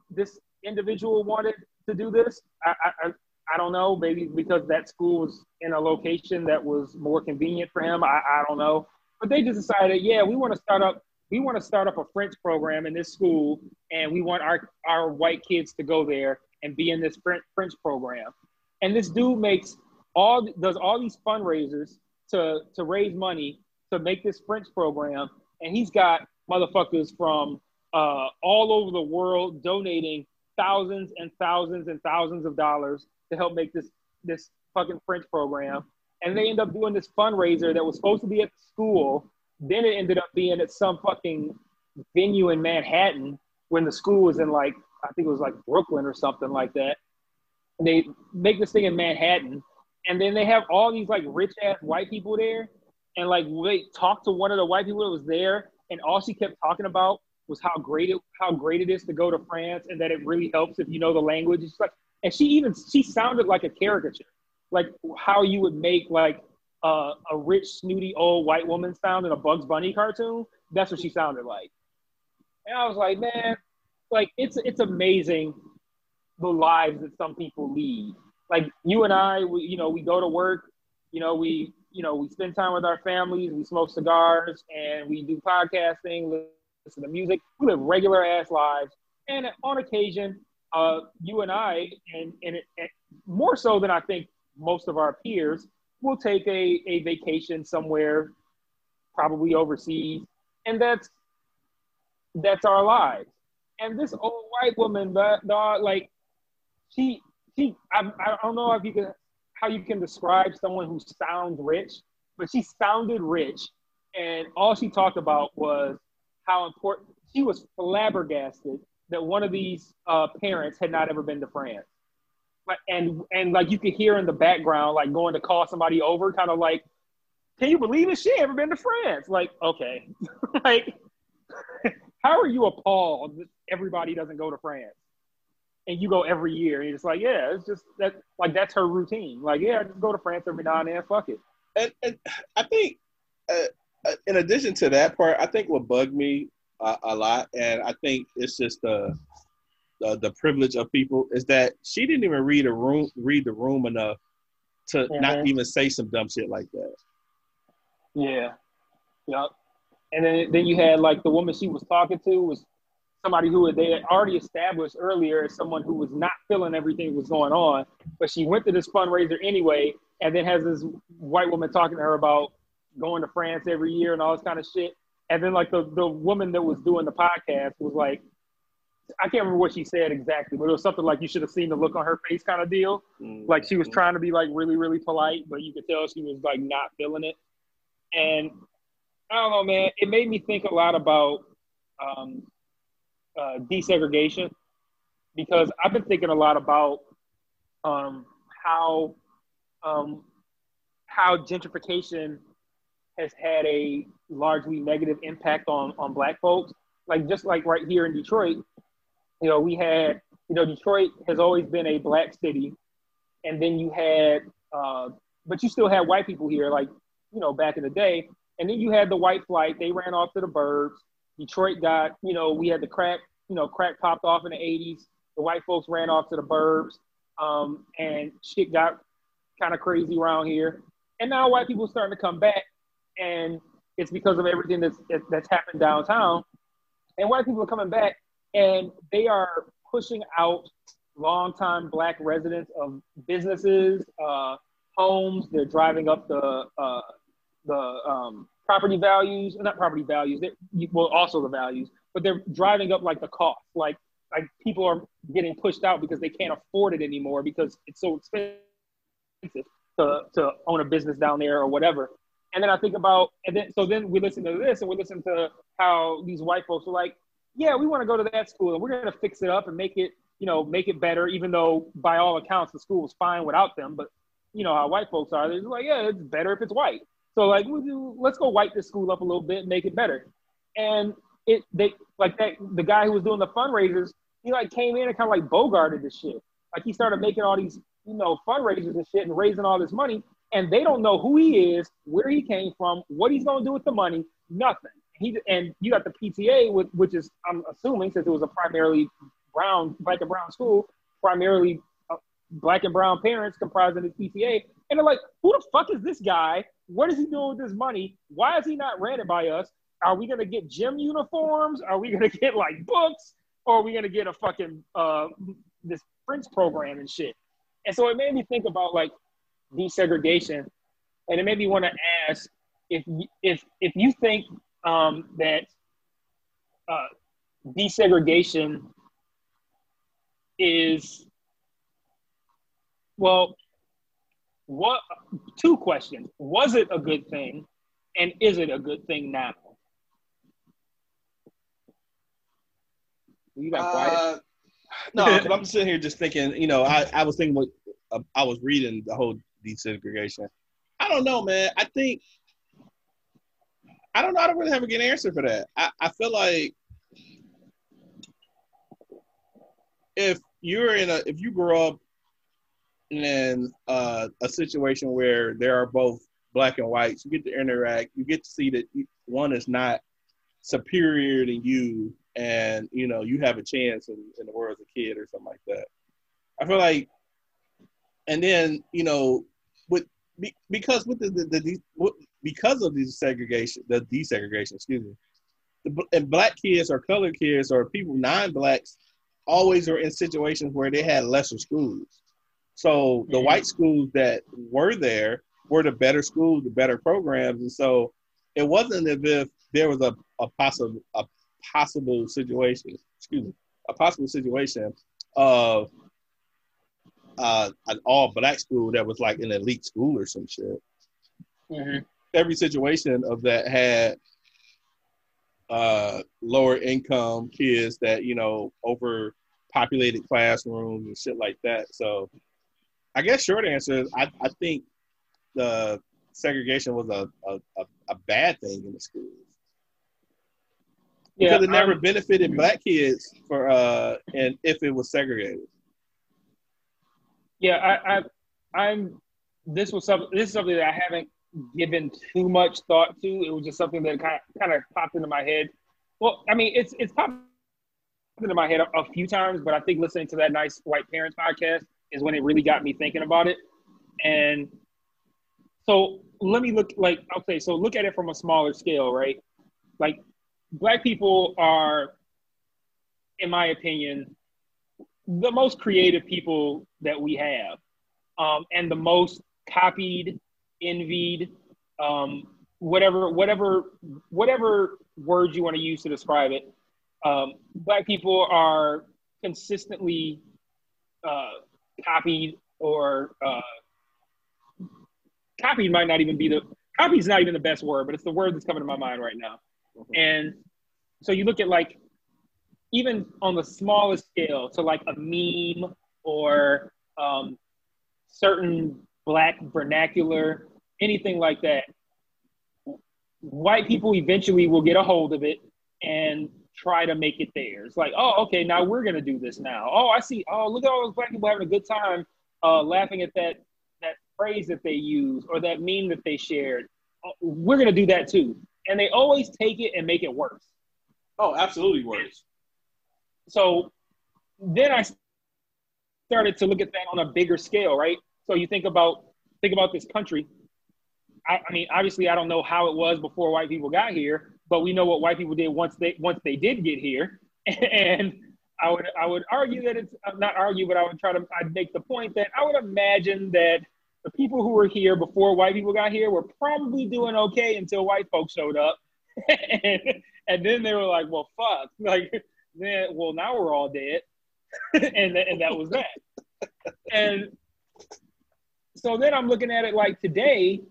this individual wanted to do this. I, I, I don't know, maybe because that school was in a location that was more convenient for him. I, I don't know. But they just decided, yeah, we want to start up we want to start up a French program in this school and we want our, our white kids to go there and be in this French French program. And this dude makes all does all these fundraisers to to raise money to make this French program. And he's got motherfuckers from uh, all over the world donating thousands and thousands and thousands of dollars to help make this this fucking French program. And they end up doing this fundraiser that was supposed to be at the school. Then it ended up being at some fucking venue in Manhattan when the school was in like I think it was like Brooklyn or something like that. And they make this thing in Manhattan, and then they have all these like rich ass white people there, and like they talked to one of the white people that was there, and all she kept talking about was how great it how great it is to go to France, and that it really helps if you know the language. It's like and she even she sounded like a caricature, like how you would make like uh, a rich, snooty old white woman sound in a Bugs Bunny cartoon. That's what she sounded like. And I was like, man, like it's it's amazing the lives that some people lead. Like you and I, we, you know, we go to work, you know, we you know we spend time with our families, we smoke cigars, and we do podcasting, listen to music. We live regular ass lives, and on occasion, uh, you and I, and, and, it, and, more so than I think most of our peers, will take a, a vacation somewhere, probably overseas, and that's that's our lives. And this old white woman, but like she she I, I don't know if you can how you can describe someone who sounds rich, but she sounded rich, and all she talked about was how important she was flabbergasted that one of these uh, parents had not ever been to France. And and like you could hear in the background, like going to call somebody over, kind of like, can you believe it? She ever been to France? Like, okay, like, how are you appalled that everybody doesn't go to France? And you go every year, and it's like, yeah, it's just that, like that's her routine. Like, yeah, I just go to France every now and then. Fuck it. and, and I think, uh, uh, in addition to that part, I think what bugged me uh, a lot, and I think it's just the, the the privilege of people is that she didn't even read a room, read the room enough to not Mhm. even say some dumb shit like that. Yeah. Yep. And then then you had like the woman she was talking to was somebody who they had already established earlier as someone who was not feeling everything that was going on, but she went to this fundraiser anyway, and then has this white woman talking to her about going to France every year and all this kind of shit. And then like the the woman that was doing the podcast was like, I can't remember what she said exactly, but it was something like you should have seen the look on her face kind of deal Mm. like she was trying to be like really really polite but you could tell she was like not feeling it and i don't know man it made me think a lot about um, uh, desegregation because i've been thinking a lot about um, how um, how gentrification has had a largely negative impact on on black folks. Like just like right here in detroit you know we had you know detroit has always been a black city. And then you had uh, but you still had white people here like you know back in the day. And then you had the white flight. They ran off to the burbs. Detroit got you know we had the crack you know crack popped off in the 80s the white folks ran off to the burbs. Um, and shit got kind of crazy around here. And now white people starting to come back. And it's because of everything that's that's happened downtown and white people are coming back and they are pushing out longtime black residents of businesses, uh, homes. They're driving up the uh, the um, property values, not property values. They, well, also the values, but they're driving up like the cost. Like like people are getting pushed out because they can't afford it anymore because it's so expensive to to own a business down there or whatever. And then I think about, and then so then we listen to this and we listen to how these white folks are like, yeah, we want to go to that school and we're going to fix it up and make it, you know, make it better, even though by all accounts the school was fine without them. But you know how white folks are. They're like, yeah, it's better if it's white. So like, do, let's go white this school up a little bit and make it better. And it, they like that, the guy who was doing the fundraisers, he like came in and kind of like bogarted this shit. Like he started making all these, you know, fundraisers and shit and raising all this money. And they don't know who he is, where he came from, what he's going to do with the money, nothing. He and you got the PTA, which is I'm assuming since it was a primarily brown, black and brown school, primarily uh, black and brown parents comprising the PTA, and they're like, who the fuck is this guy? What is he doing with this money? Why is he not ran it by us? Are we gonna get gym uniforms? Are we gonna get like books? Or are we gonna get a fucking uh, this French program and shit? And so it made me think about like desegregation, and it made me want to ask if if if you think um, that uh, desegregation is well, what two questions? Was it a good thing, and is it a good thing now? You got quiet. Uh, no, I'm sitting here just thinking. You know, I, I was thinking what uh, I was reading the whole desegregation. I don't know, man. I think I don't know. I don't really have a good answer for that. I, I feel like if you're in a if you grow up in uh, a situation where there are both black and whites, you get to interact. You get to see that one is not superior to you, and you know you have a chance in, in the world as a kid or something like that. I feel like, and then you know, be, because with the, the, the, the because of the segregation, the desegregation, excuse me, the, and black kids or colored kids or people non-blacks always are in situations where they had lesser schools. So the Mhm. white schools that were there were the better schools, the better programs, and so it wasn't as if there was a, a possible a possible situation. Excuse me, a possible situation of uh, an all black school that was like an elite school or some shit. Mhm. Every situation of that had uh, lower income kids that you know overpopulated classrooms and shit like that. So I guess short answer is I, I think the segregation was a, a, a, bad thing in the schools Yeah, because it never um, benefited black kids for uh and if it was segregated. Yeah, I, I, I'm. This was something. This is something that I haven't given too much thought to. It was just something that kind of, kind of popped into my head. Well, I mean, it's it's popped into my head a, a few times, but I think listening to that nice white parents podcast is when it really got me thinking about it. And so let me look like okay, so look at it from a smaller scale, right? Like black people are, in my opinion, the most creative people that we have, um, and the most copied, envied, um, whatever, whatever, whatever words you want to use to describe it. Um, black people are consistently uh, copied or uh, copied might not even be the copy is not even the best word, but it's the word that's coming to my mind right now. And so you look at like even on the smallest scale to like a meme or um, certain black vernacular, anything like that. White people eventually will get a hold of it and try to make it theirs. Like, oh, okay, now we're gonna do this now. Oh, I see. Oh, look at all those black people having a good time, uh, laughing at that that phrase that they use or that meme that they shared. Uh, we're gonna do that too, and they always take it and make it worse. Oh, absolutely worse. So then I started to look at that on a bigger scale, right? So you think about think about this country. I, I mean, obviously, I don't know how it was before white people got here, but we know what white people did once they once they did get here, and I would I would argue that it's uh, not argue, but I would try to I'd make the point that I would imagine that the people who were here before white people got here were probably doing okay until white folks showed up, and, and then they were like, well, fuck, like then well now we're all dead, and and that was that, and so then I'm looking at it like today,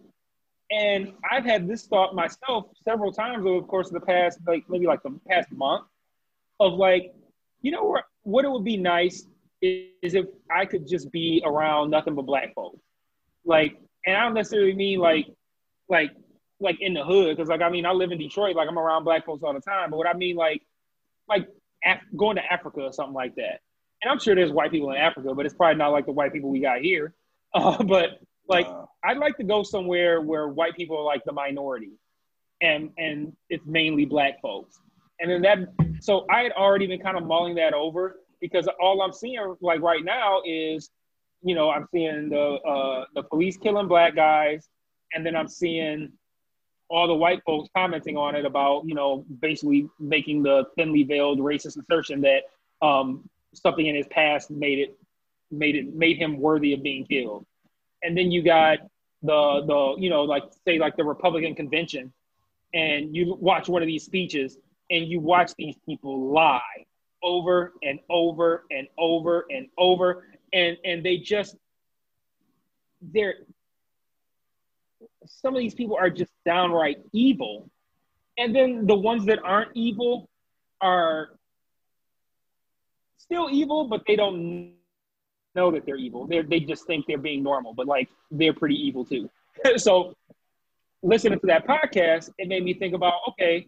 and I've had this thought myself several times over the course of the past, like maybe like the past month, of like, you know, what, what it would be nice is, if I could just be around nothing but black folks, like, and I don't necessarily mean like, like, like in the hood, because like I mean I live in Detroit, like I'm around black folks all the time, but what I mean like, like Af- going to Africa or something like that. And I'm sure there's white people in Africa, but it's probably not like the white people we got here. Uh, but like, Wow. I'd like to go somewhere where white people are like the minority, and and it's mainly black folks. And then that, so I had already been kind of mulling that over because all I'm seeing like right now is, you know, I'm seeing the uh, the police killing black guys, and then I'm seeing all the white folks commenting on it about, you know, basically making the thinly veiled racist assertion that um, something in his past made it made it made him worthy of being killed. And then you got the the you know like say like the Republican convention, and you watch one of these speeches and you watch these people lie over and over and over and over and and they just they're some of these people are just downright evil. And then the ones that aren't evil are still evil but they don't know that they're evil. They they just think they're being normal but like they're pretty evil too. So listening to that podcast it made me think about okay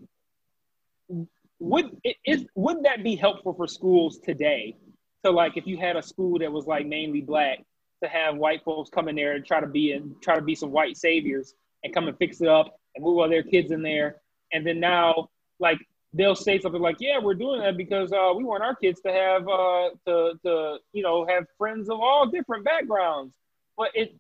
would it is would that be helpful for schools today? So like if you had a school that was like mainly black to have white folks come in there and try to be and try to be some white saviors and come and fix it up and move all their kids in there. And then now like they'll say something like yeah we're doing that because uh, we want our kids to have uh, to, to you know have friends of all different backgrounds. But it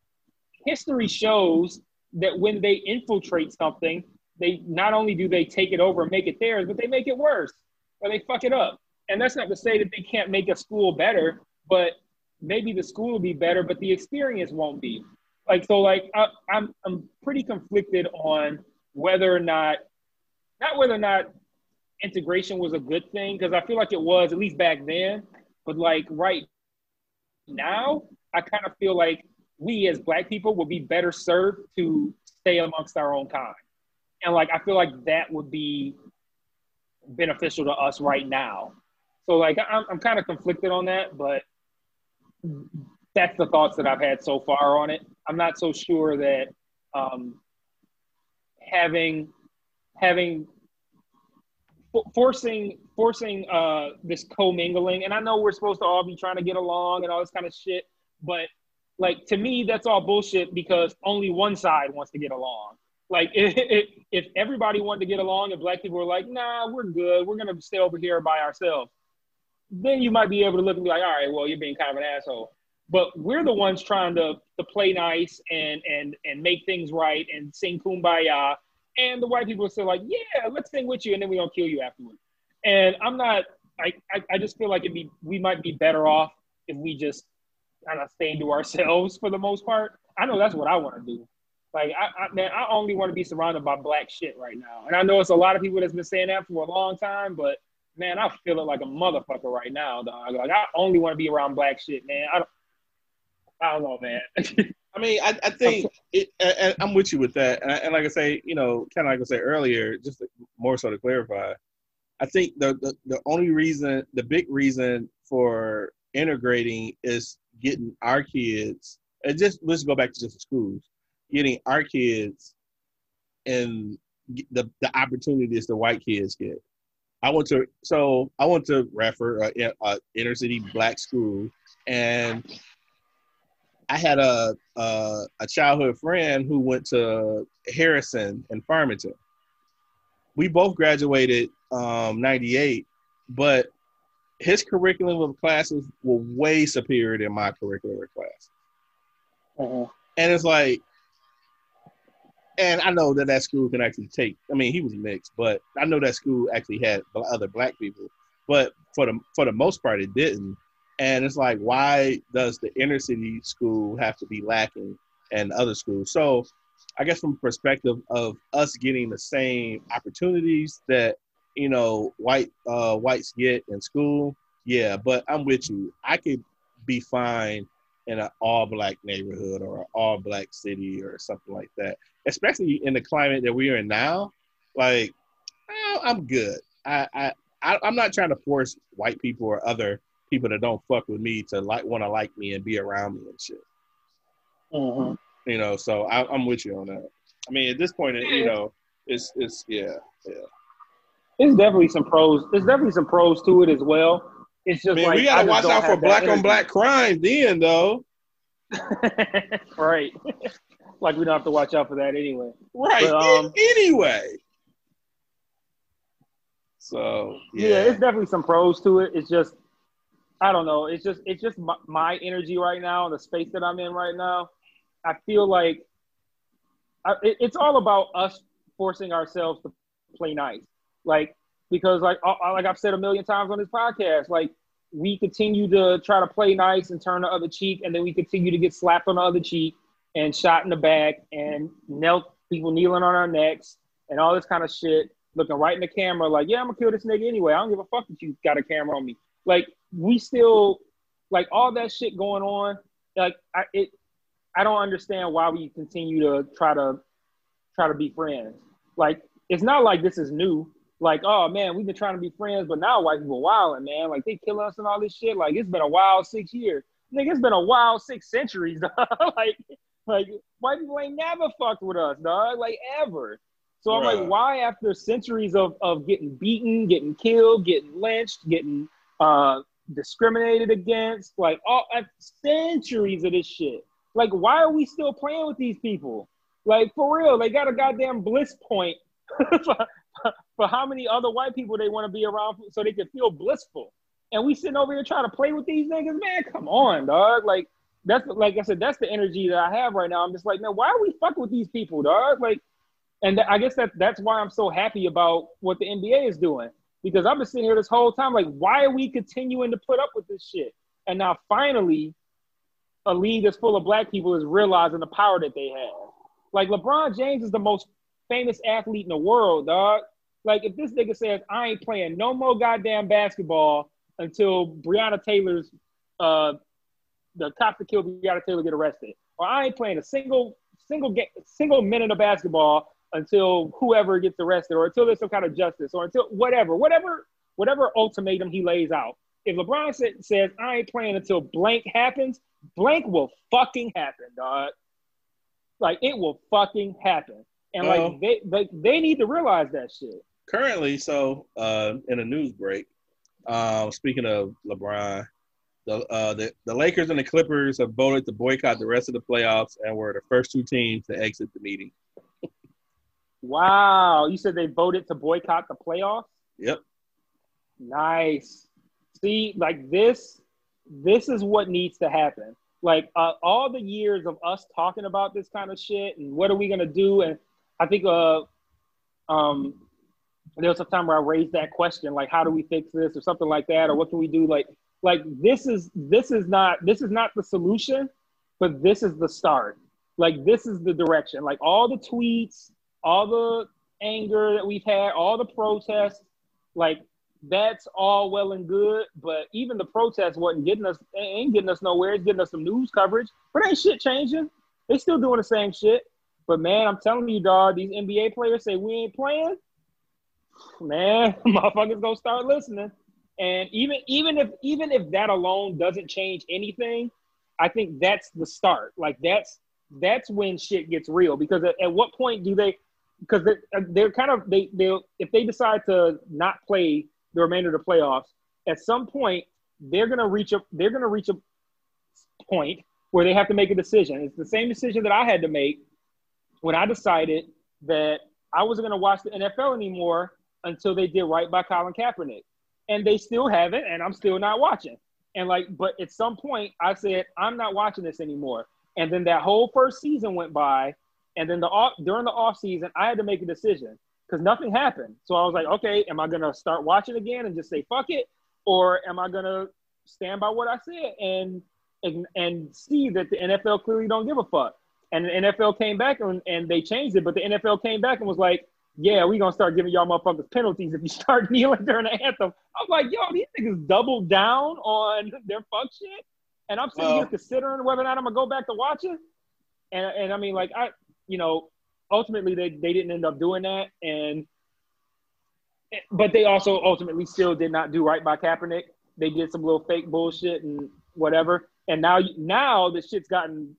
history shows that when they infiltrate something they not only do they take it over and make it theirs but they make it worse or they fuck it up. And that's not to say that they can't make a school better but maybe the school will be better, but the experience won't be. Like so, like I, I'm I'm pretty conflicted on whether or not, not whether or not integration was a good thing because I feel like it was at least back then, but like right now, I kind of feel like we as Black people would be better served to stay amongst our own kind, and like I feel like that would be beneficial to us right now. So like I'm I'm kind of conflicted on that, but that's the thoughts that I've had so far on it. I'm not so sure that um, having having for- forcing forcing uh, this commingling, and I know we're supposed to all be trying to get along and all this kind of shit, but like to me, that's all bullshit because only one side wants to get along. Like if, if everybody wanted to get along and black people were like, nah, we're good, we're gonna stay over here by ourselves, then you might be able to look and be like, all right, well, you're being kind of an asshole. But we're the ones trying to to play nice and and and make things right and sing kumbaya. And the white people are still like, yeah, let's sing with you, and then we don't kill you afterward. And I'm not. I, I, I just feel like it'd be we might be better off if we just kind of stay to ourselves for the most part. I know that's what I want to do. Like I, I man, I only want to be surrounded by black shit right now. And I know it's a lot of people that's been saying that for a long time, but man, I feel it like a motherfucker right now, dog. Like I only want to be around black shit, man. I don't, I don't know, man. I mean, I, I think it, and I'm with you with that. And, I, and like I say, you know, kind of like I said earlier, just more so to clarify, I think the, the the only reason, the big reason for integrating is getting our kids, and just let's go back to just the schools, getting our kids and the the opportunities the white kids get. I went to so I went to Redford, a, a inner city black school, and I had a, a, a childhood friend who went to Harrison and Farmington. We both graduated um, '98, but his curriculum of classes were way superior than my curriculum of classes. Uh-huh. And it's like, and I know that that school can actually take. I mean, he was mixed, but I know that school actually had other black people. But for the for the most part, it didn't. And it's like, why does the inner city school have to be lacking and other schools? So, I guess from perspective of us getting the same opportunities that you know white uh, whites get in school, yeah. But I'm with you. I could be fine in an all black neighborhood or an all black city or something like that. Especially in the climate that we're in now, like I'm good. I, I, I I'm not trying to force white people or other people that don't fuck with me to like want to like me and be around me and shit. Mm-hmm. You know, so I, am with you on that. I mean, at this point, you know, it's it's yeah, yeah. There's definitely some pros. There's definitely some pros to it as well. It's just Man, like we gotta watch out for black on black crime then, though. right. like we don't have to watch out for that anyway. Right. But, um, anyway. So yeah. yeah. it's definitely some pros to it. It's just I don't know. It's just it's just my, my energy right now, the space that I'm in right now. I feel like I, it, it's all about us forcing ourselves to play nice, like because like uh, uh, like I've said a million times on this podcast, like we continue to try to play nice and turn the other cheek, and then we continue to get slapped on the other cheek and shot in the back and knelt people kneeling on our necks and all this kind of shit, looking right in the camera like, yeah, I'm gonna kill this nigga anyway. I don't give a fuck that you got a camera on me. Like we still like all that shit going on. Like I it, I don't understand why we continue to try to try to be friends. Like it's not like this is new. Like oh man, we've been trying to be friends, but now white people wilding man. Like they kill us and all this shit. Like it's been a wild six years. Nigga, it's been a wild six centuries. like like white people ain't never fucked with us, dog. Like ever. So I'm like, why after centuries of, of getting beaten, getting killed, getting lynched, getting uh, discriminated against, like all uh, centuries of this shit. Like, why are we still playing with these people? Like, for real, they got a goddamn bliss point for, how many other white people they want to be around so they can feel blissful. And we sitting over here trying to play with these niggas, man. Come on, dog. Like, that's like I said, that's the energy that I have right now. I'm just like, man, why are we fucking with these people, dog? Like, and th- I guess that that's why I'm so happy about what the NBA is doing because I've been sitting here this whole time, like, why are we continuing to put up with this shit? And now finally, a league that's full of black people is realizing the power that they have. Like LeBron James is the most famous athlete in the world, dog. Like if this nigga says I ain't playing no more goddamn basketball until Breonna Taylor's uh the cops that killed Breonna Taylor get arrested, or I ain't playing a single single game, single minute of basketball until whoever gets arrested or until there's some kind of justice or until whatever, whatever, whatever ultimatum he lays out. If LeBron sa- says, I ain't playing until blank happens, blank will fucking happen, dog. Like it will fucking happen. And well, like they, they they need to realize that shit. Currently, so uh in a news break, uh, speaking of LeBron, the, uh, the the Lakers and the Clippers have voted to boycott the rest of the playoffs and were the first two teams to exit the meeting. Wow, you said they voted to boycott the playoffs. Yep. Nice. See, like this, this is what needs to happen. Like uh, all the years of us talking about this kind of shit and what are we gonna do? And I think uh, um, there was a time where I raised that question, like how do we fix this or something like that, or what can we do? Like, like this is this is not this is not the solution, but this is the start. Like this is the direction. Like all the tweets, all the anger that we've had, all the protests, like that's all well and good. But even the protests wasn't getting us ain't getting us nowhere. It's getting us some news coverage, but ain't shit changing. They still doing the same shit. But man, I'm telling you, dog, these NBA players say we ain't playing. Man, motherfuckers gonna start listening. And even even if even if that alone doesn't change anything, I think that's the start. Like that's that's when shit gets real. Because at, at what point do they? Because they're, they're kind of they they if they decide to not play the remainder of the playoffs, at some point they're gonna reach a they're gonna reach a point where they have to make a decision. It's the same decision that I had to make when I decided that I wasn't going to watch the NFL anymore until they did right by Colin Kaepernick. And they still haven't, and I'm still not watching. And like, but at some point, I said, I'm not watching this anymore. And then that whole first season went by. And then the off, during the off season, I had to make a decision because nothing happened. So I was like, okay, am I to start watching again and just say fuck it, or am I to stand by what I said and, and and see that the NFL clearly don't give a fuck? And the NFL came back and, and they changed it, but the NFL came back and was like, yeah, we gonna start giving y'all motherfuckers penalties if you start kneeling during the anthem. I'm like, yo, these niggas doubled down on their fuck shit. And I'm sitting well, here considering whether or not I'm gonna go back to watch it. And and I mean, like I, you know, ultimately they, they didn't end up doing that. And but they also ultimately still did not do right by Kaepernick. They did some little fake bullshit and whatever. And now now the shit's gotten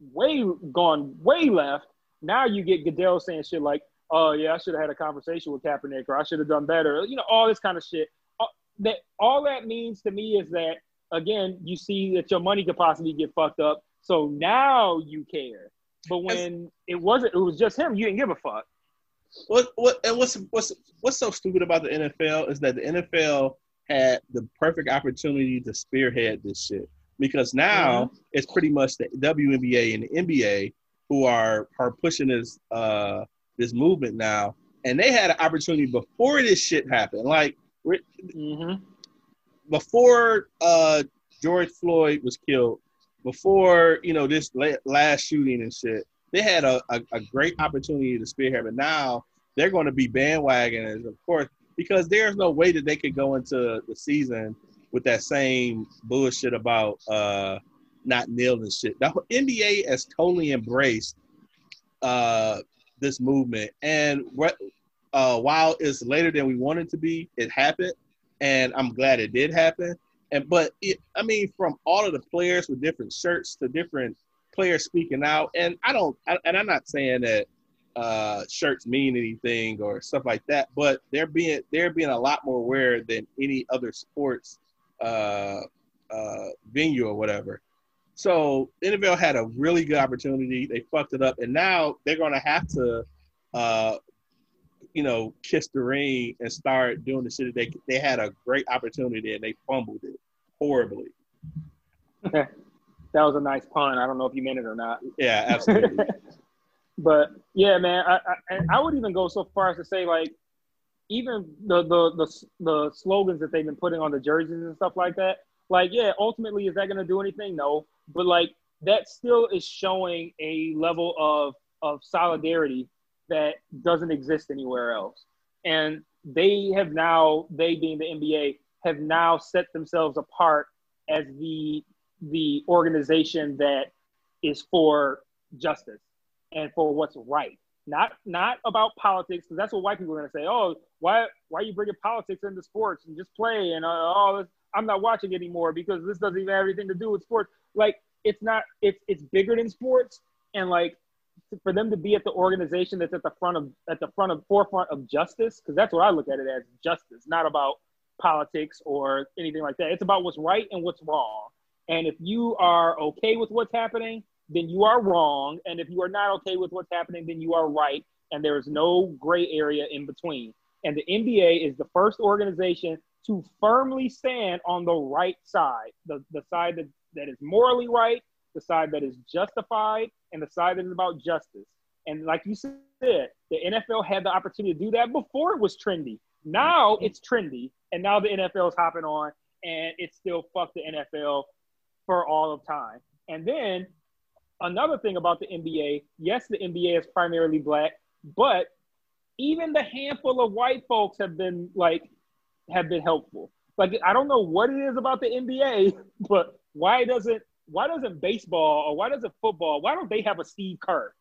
way gone way left. Now you get Goodell saying shit like, "Oh yeah, I should have had a conversation with Kaepernick, or I should have done better." You know, all this kind of shit. All that all that means to me is that again, you see that your money could possibly get fucked up. So now you care. But when it wasn't, it was just him. You didn't give a fuck. What what and what's what's what's so stupid about the NFL is that the NFL had the perfect opportunity to spearhead this shit because now mm-hmm. it's pretty much the WNBA and the NBA who are are pushing this uh this movement now, and they had an opportunity before this shit happened. Like mm-hmm. before uh George Floyd was killed, before you know this last shooting and shit, they had a, a, a great opportunity to spearhead. But now they're going to be bandwagoners, of course, because there's no way that they could go into the season with that same bullshit about uh, not kneeling shit. The NBA has totally embraced uh, this movement, and uh, while it's later than we wanted to be, it happened, and I'm glad it did happen. And but it, I mean, from all of the players with different shirts to different players speaking out, and I don't, I, and I'm not saying that uh, shirts mean anything or stuff like that, but they're being they're being a lot more aware than any other sports uh, uh, venue or whatever. So NFL had a really good opportunity. They fucked it up, and now they're going to have to, uh, you know, kiss the ring and start doing the shit that they they had a great opportunity and they fumbled it horribly. that was a nice pun. I don't know if you meant it or not. Yeah, absolutely. but yeah, man, I, I, I would even go so far as to say like even the, the the the slogans that they've been putting on the jerseys and stuff like that. Like, yeah, ultimately, is that going to do anything? No, but like that still is showing a level of of solidarity that doesn't exist anywhere else. And they have now, they being the NBA, have now set themselves apart as the the organization that is for justice and for what's right not not about politics because that's what white people are going to say oh why why are you bringing politics into sports and just play and uh, this i'm not watching anymore because this doesn't even have anything to do with sports like it's not it's it's bigger than sports and like for them to be at the organization that's at the front of at the front of forefront of justice because that's what i look at it as justice not about politics or anything like that. It's about what's right and what's wrong. And if you are okay with what's happening, then you are wrong. And if you are not okay with what's happening, then you are right. And there is no gray area in between. And the NBA is the first organization to firmly stand on the right side, the, the side that, that is morally right, the side that is justified, and the side that is about justice. And like you said, the NFL had the opportunity to do that before it was trendy. Now mm-hmm. it's trendy, and now the NFL is hopping on, and it's still fuck the NFL for all of time. And then another thing about the NBA, yes, the NBA is primarily black, but even the handful of white folks have been like have been helpful. Like I don't know what it is about the NBA, but why doesn't why doesn't baseball or why doesn't football? Why don't they have a Steve Kerr?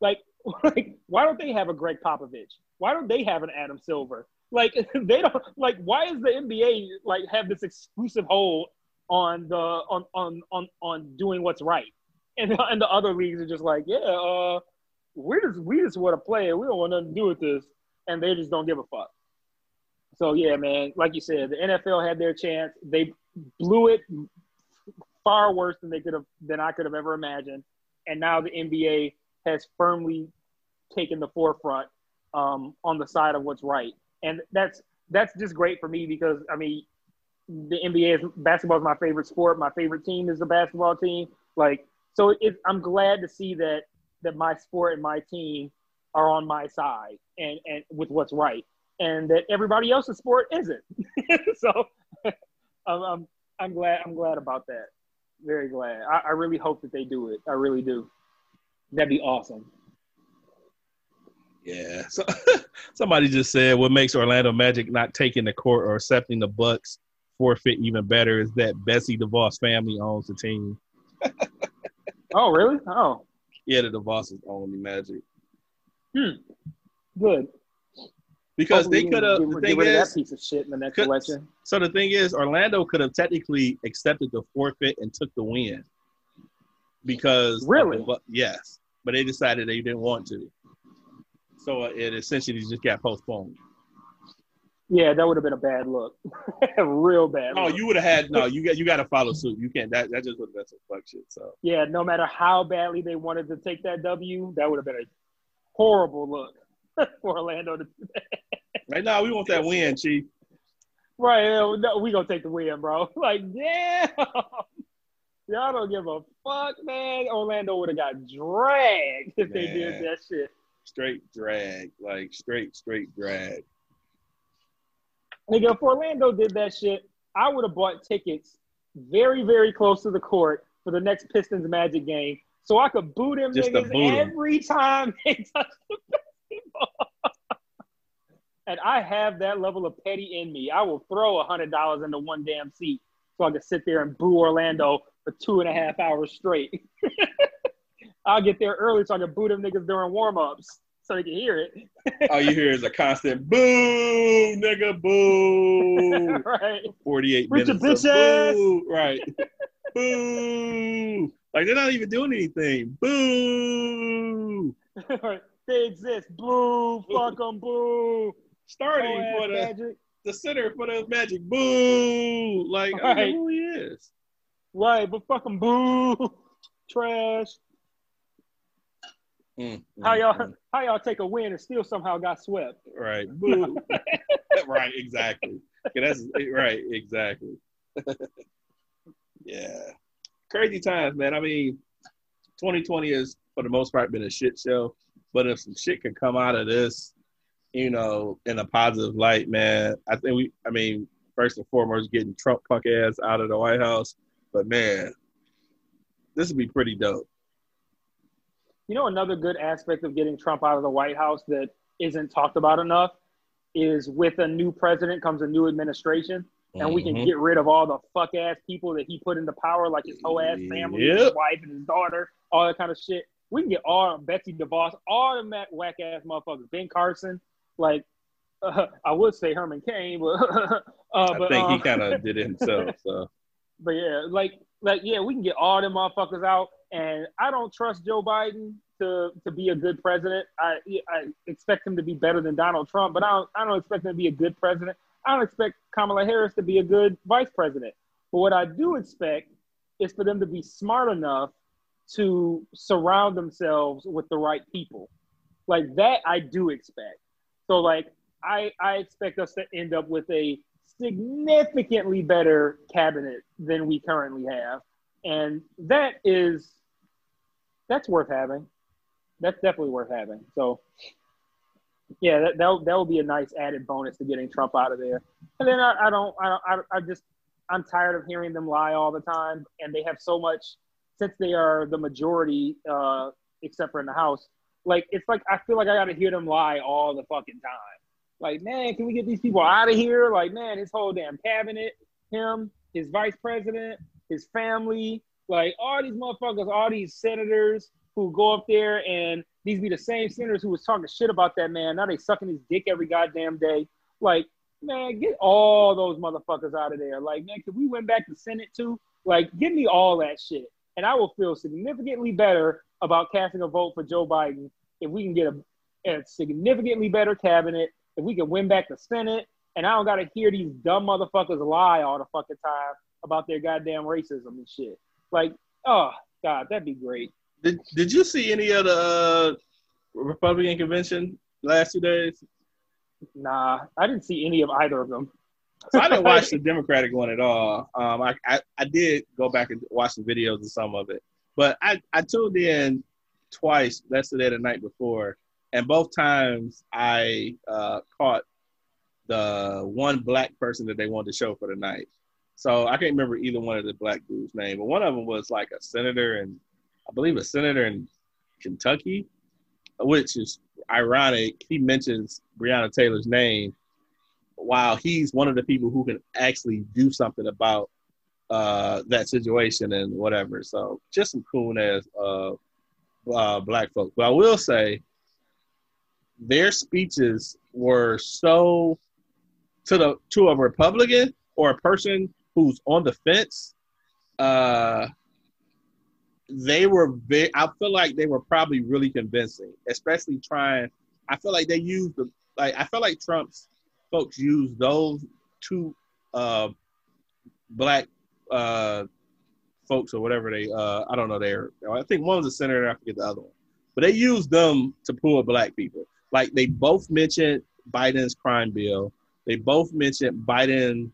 Like, like why don't they have a Gregg Popovich? Why don't they have an Adam Silver? Like they don't like why is the NBA like have this exclusive hold on the on on on on doing what's right? And and the other leagues are just like, yeah, uh we just we just want to play We don't want nothing to do with this, and they just don't give a fuck. So yeah, man, like you said, the NFL had their chance. They blew it far worse than they could have than I could have ever imagined. And now the NBA has firmly taken the forefront um, on the side of what's right, and that's that's just great for me because I mean, the NBA is basketball is my favorite sport. My favorite team is the basketball team. Like, so it, I'm glad to see that that my sport and my team are on my side and and with what's right, and that everybody else's sport isn't. so I'm, I'm I'm glad I'm glad about that. Very glad. I, I really hope that they do it. I really do. That'd be awesome. Yeah. So somebody just said what makes Orlando Magic not taking the court or accepting the Bucks forfeit even better is that Betsy DeVos family owns the team. Oh, really? Oh. Yeah, the own the Magic. Hmm. Good. Because Hopefully they could have. The thing is, that piece of shit in the next could, election. So the thing is, Orlando could have technically accepted the forfeit and took the win. Because really, the, yes, but they decided they didn't want to. So it essentially just got postponed. Yeah, that would have been a bad look, real bad. No, you would have had no. You got you got to follow suit. You can't. That that just would have been some fuck shit. So yeah, no matter how badly they wanted to take that W, that would have been a horrible look for Orlando to do that. Right now, we want that win, Chief. Right, no, we gonna take the win, bro. Like, yeah, y'all don't give a fuck, man. Orlando would have got dragged if man. they did that shit. Straight drag, like straight, straight drag. Nigga, if Orlando did that shit, I would have bought tickets very, very close to the court for the next Pistons Magic game, so I could boo them Just niggas boot every time they touch the basketball. and I have that level of petty in me. I will throw a hundred dollars into one damn seat so I can sit there and boo Orlando for two and a half hours straight. I'll get there early so I can boo them niggas during warm ups so they can hear it. All you hear is a constant boo, nigga, boo. right. 48 Richard minutes. Bitch. Boo. Right. boo. Like they're not even doing anything. Boo. they exist. Boo. Fuck them. Boo. Starting oh, for the, magic. the center for the magic. Boo. Like, right. I don't know who he is. Right, but fucking boo. Trash. Mm, how y'all mm. how y'all take a win and still somehow got swept? Right. Right, exactly. Yeah, that's right, exactly. yeah. Crazy times, man. I mean, 2020 has for the most part been a shit show. But if some shit can come out of this, you know, in a positive light, man, I think we I mean, first and foremost, getting Trump punk ass out of the White House. But man, this would be pretty dope. You know, another good aspect of getting Trump out of the White House that isn't talked about enough is with a new president comes a new administration, and mm-hmm. we can mm-hmm. get rid of all the fuck ass people that he put into power, like his whole ass family, yep. his wife, and his daughter, all that kind of shit. We can get all Betsy DeVos, all the whack ass motherfuckers, Ben Carson, like uh, I would say Herman Cain, but, uh, but I think he kind of did it himself. So, but yeah, like like yeah, we can get all them motherfuckers out and I don't trust Joe Biden to, to be a good president. I, I expect him to be better than Donald Trump, but I don't, I don't expect him to be a good president. I don't expect Kamala Harris to be a good vice president. But what I do expect is for them to be smart enough to surround themselves with the right people. Like that, I do expect. So, like, I, I expect us to end up with a significantly better cabinet than we currently have. And that is, that's worth having. That's definitely worth having. So, yeah, that that that will be a nice added bonus to getting Trump out of there. And then I, I don't I don't I, I just I'm tired of hearing them lie all the time, and they have so much since they are the majority, uh, except for in the House. Like it's like I feel like I got to hear them lie all the fucking time. Like, man, can we get these people out of here? Like, man, his whole damn cabinet, him, his vice president, his family, like all these motherfuckers, all these senators who go up there and these be the same senators who was talking shit about that man. Now they sucking his dick every goddamn day. Like, man, get all those motherfuckers out of there. Like, man, can we win back the Senate too? Like, give me all that shit. And I will feel significantly better about casting a vote for Joe Biden if we can get a, a significantly better cabinet, if we can win back the Senate, and I don't gotta hear these dumb motherfuckers lie all the fucking time about their goddamn racism and shit. Like, oh God, that'd be great. Did Did you see any of the uh, Republican convention last two days? Nah, I didn't see any of either of them. So I didn't watch the Democratic one at all. Um, I, I, I did go back and watch the videos of some of it, but I, I tuned in twice yesterday the night before, and both times I uh, caught the one black person that they wanted to show for the night. So I can't remember either one of the black dudes' name, but one of them was like a senator and I believe a senator in Kentucky, which is ironic. He mentions Breonna Taylor's name while he's one of the people who can actually do something about uh, that situation and whatever. So just some cool as uh, uh, black folks. But I will say their speeches were so to the to a Republican or a person who's on the fence. Uh, they were very, I feel like they were probably really convincing, especially trying. I feel like they used the like. I feel like Trump's folks used those two uh, black uh, folks or whatever they. Uh, I don't know. They're. I think one was a senator. I forget the other one, but they used them to pull black people. Like they both mentioned Biden's crime bill. They both mentioned Biden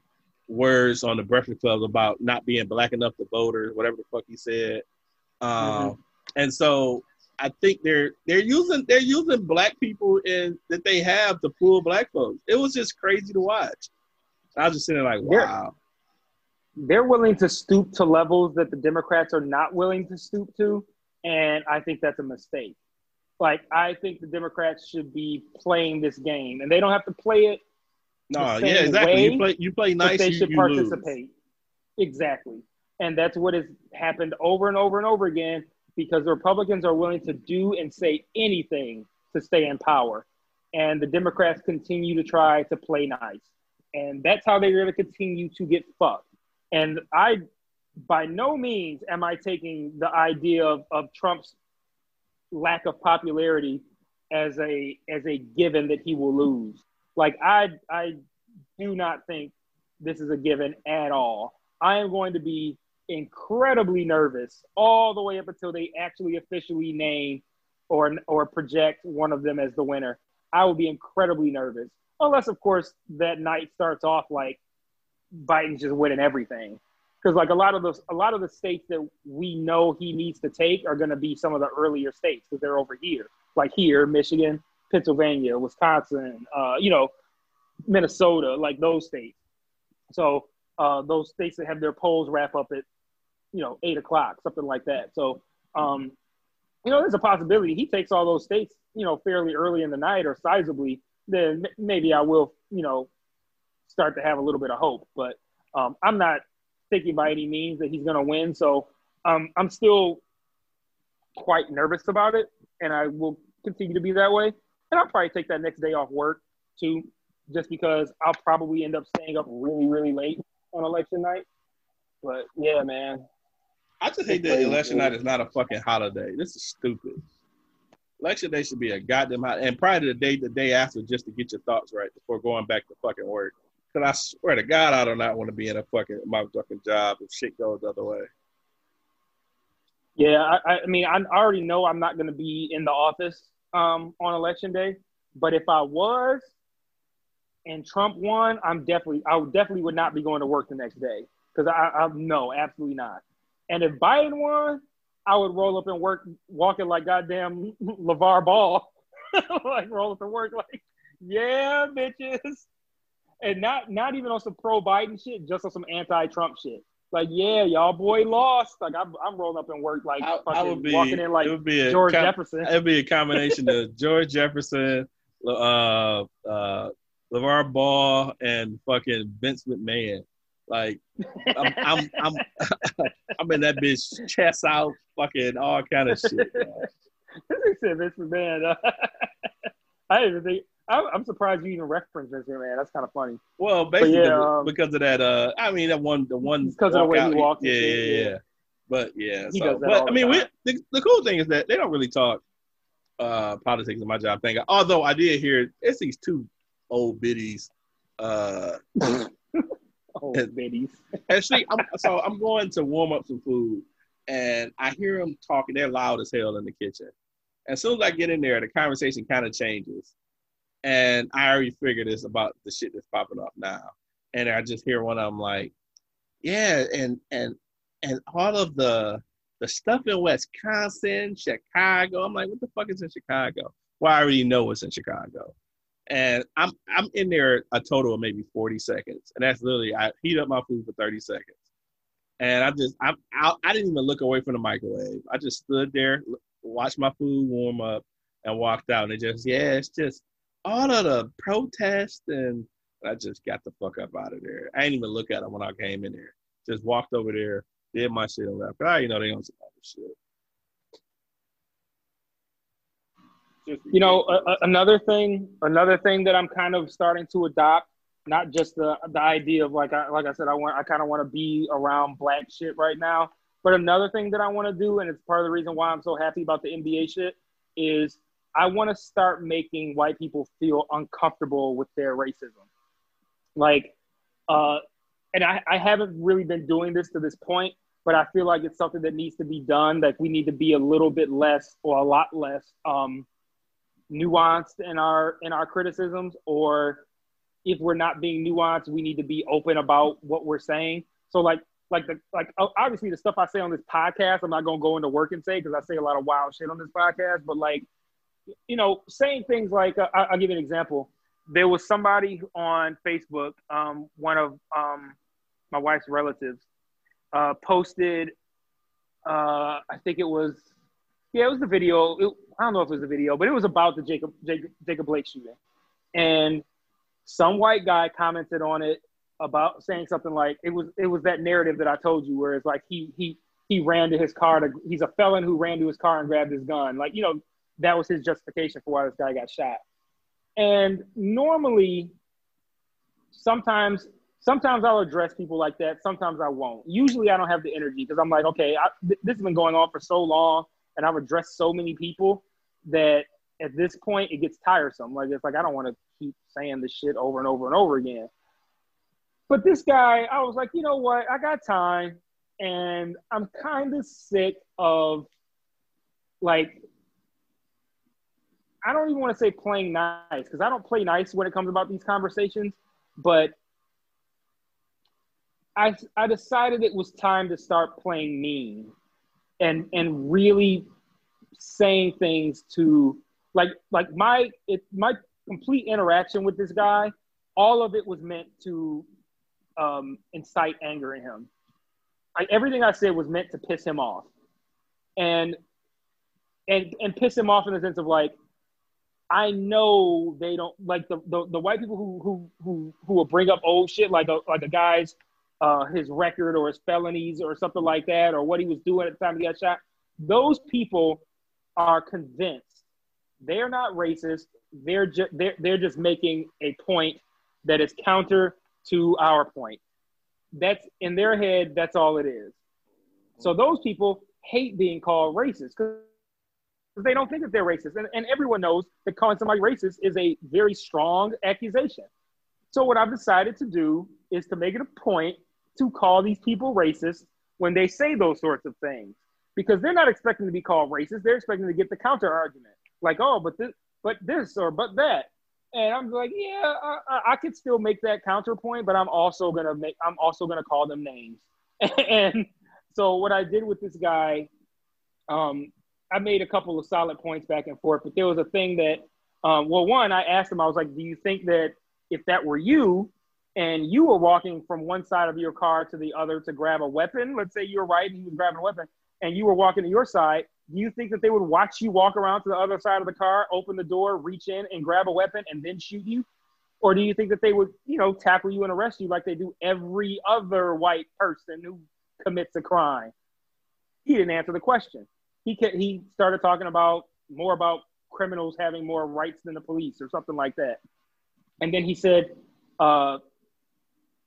words on the Breakfast Club about not being black enough to vote or whatever the fuck he said. Um, mm-hmm. And so I think they're they're using they're using black people in that they have to pull black folks. It was just crazy to watch. I was just sitting there like, wow. They're, they're willing to stoop to levels that the Democrats are not willing to stoop to, and I think that's a mistake. Like I think the Democrats should be playing this game, and they don't have to play it. No, yeah, exactly. You play you play nice. They you, should you participate. Lose. Exactly. And that's what has happened over and over and over again because the Republicans are willing to do and say anything to stay in power. And the Democrats continue to try to play nice. And that's how they're going to continue to get fucked. And I, by no means, am I taking the idea of, of Trump's lack of popularity as a as a given that he will lose. Like I I do not think this is a given at all. I am going to be incredibly nervous all the way up until they actually officially name or or project one of them as the winner. I will be incredibly nervous, unless of course that night starts off like Biden's just winning everything. Because like a lot of those, a lot of the states that we know he needs to take are going to be some of the earlier states because they're over here, like here, Michigan, Pennsylvania, Wisconsin, uh, you know, Minnesota, like those states. So uh, those states that have their polls wrap up at you know, eight o'clock, something like that. So, um, you know, there's a possibility he takes all those states, you know, fairly early in the night or sizably. Then maybe I will, you know, start to have a little bit of hope. But um, I'm not thinking by any means that he's going to win. So um, I'm still quite nervous about it, and I will continue to be that way. And I'll probably take that next day off work too, just because I'll probably end up staying up really, really late on election night. But yeah, man, I just hate that election night is not a fucking holiday. This is stupid. Election day should be a goddamn holiday, and probably the day, the day after, just to get your thoughts right before going back to fucking work. Cause I swear to God, I do not want to be in a fucking my fucking job if shit goes the other way. Yeah, I, I mean, I already know I'm not going to be in the office um, on election day, but if I was and Trump won, I'm definitely, I would definitely would not be going to work the next day. Because I, I no, absolutely not. And if Biden won, I would roll up and work, walking like goddamn LaVar Ball, like roll up and work like, yeah, bitches, and not not even on some pro Biden shit, just on some anti Trump shit like, yeah, y'all boy lost. Like, I'm, I'm rolling up and work like I, I would be, walking in like it would be a George com- Jefferson. It would be a combination of George Jefferson, uh, uh, LaVar Ball, and fucking Vince McMahon. Like, I'm, I'm, I'm, I'm in that bitch chest out, fucking all kind of shit. this said Vince McMahon. I didn't even think I'm surprised you even referenced Vince McMahon. That's kind of funny. Well, basically yeah, um, because of that. Uh, I mean, that one, the one because of the way out, he walked. Yeah, yeah, yeah, yeah, But yeah, so, but I mean, we, the, the cool thing is that they don't really talk uh, politics in my job. Thing. Although I did hear it's these two old biddies. Uh, old biddies. Actually, I'm, so I'm going to warm up some food, and I hear them talking. They're loud as hell in the kitchen. As soon as I get in there, the conversation kind of changes and I already figured this about the shit that's popping up now. And I just hear one of them like, yeah, and and and all of the the stuff in Wisconsin, Chicago. I'm like, what the fuck is in Chicago? Well, I already know what's in Chicago. And I'm I'm in there a total of maybe 40 seconds. And that's literally I heat up my food for 30 seconds. And I just I, I I didn't even look away from the microwave. I just stood there, watched my food warm up, and walked out. And it just yeah, it's just all of the protests and I just got the fuck up out of there. I didn't even look at them when I came in there. Just walked over there, did my shit and left. I you know they on some other shit. You know, uh, another thing, another thing that I'm kind of starting to adopt, not just the the idea of like I like I said, I want I kind of want to be around black shit right now. But another thing that I want to do, and it's part of the reason why I'm so happy about the NBA shit, is I want to start making white people feel uncomfortable with their racism. Like, uh, and I, I haven't really been doing this to this point, but I feel like it's something that needs to be done. Like, we need to be a little bit less or a lot less um, nuanced in our in our criticisms, or if we're not being nuanced, we need to be open about what we're saying. So, like, like the like obviously the stuff I say on this podcast, I'm not gonna go into work and say because I say a lot of wild shit on this podcast, but like you know, saying things like, uh, I'll give you an example. There was somebody on Facebook, um, one of um, my wife's relatives, uh, posted, uh, I think it was, yeah, it was the video. It, I don't know if it was the video, but it was about the Jacob, Jacob, Jacob Blake shooting. And some white guy commented on it about saying something like it was it was that narrative that I told you where it's like he he he ran to his car to he's a felon who ran to his car and grabbed his gun like you know that was his justification for why this guy got shot. And normally, sometimes, sometimes I'll address people like that. Sometimes I won't. Usually, I don't have the energy because I'm like, okay, I, th- this has been going on for so long, and I've addressed so many people that at this point it gets tiresome. Like it's like I don't want to keep saying this shit over and over and over again. But this guy, I was like, you know what? I got time, and I'm kind of sick of like I don't even want to say playing nice because I don't play nice when it comes about these conversations, but I I decided it was time to start playing mean and and really saying things to like like my it my complete interaction with this guy, all of it was meant to um, incite anger in him. I, everything I said was meant to piss him off, and and and piss him off in the sense of like I know they don't like the, the, the white people who who who who will bring up old shit like a like a guy's uh, his record or his felonies or something like that or what he was doing at the time he got shot. Those people are convinced they're not racist. They're just they're they're just making a point that is counter to our point. That's in their head. That's all it is. So those people hate being called racist because they don't think that they're racist. And, and everyone knows that calling somebody racist is a very strong accusation. So what I've decided to do is to make it a point to call these people racist when they say those sorts of things because they're not expecting to be called racist. They're expecting to get the counter argument, like, "Oh, but this, but this, or but that." And I'm like, yeah, I, I could still make that counterpoint, but I'm also gonna make, I'm also gonna call them names. and so what I did with this guy, um, I made a couple of solid points back and forth, but there was a thing that, um, well, one, I asked him, I was like, do you think that if that were you, and you were walking from one side of your car to the other to grab a weapon, let's say you were right and he was grabbing a weapon, and you were walking to your side, do you think that they would watch you walk around to the other side of the car, open the door, reach in and grab a weapon and then shoot you? Or do you think that they would, you know, tackle you and arrest you like they do every other white person who commits a crime? He didn't answer the question. He he started talking about more about criminals having more rights than the police or something like that. And then he said, uh,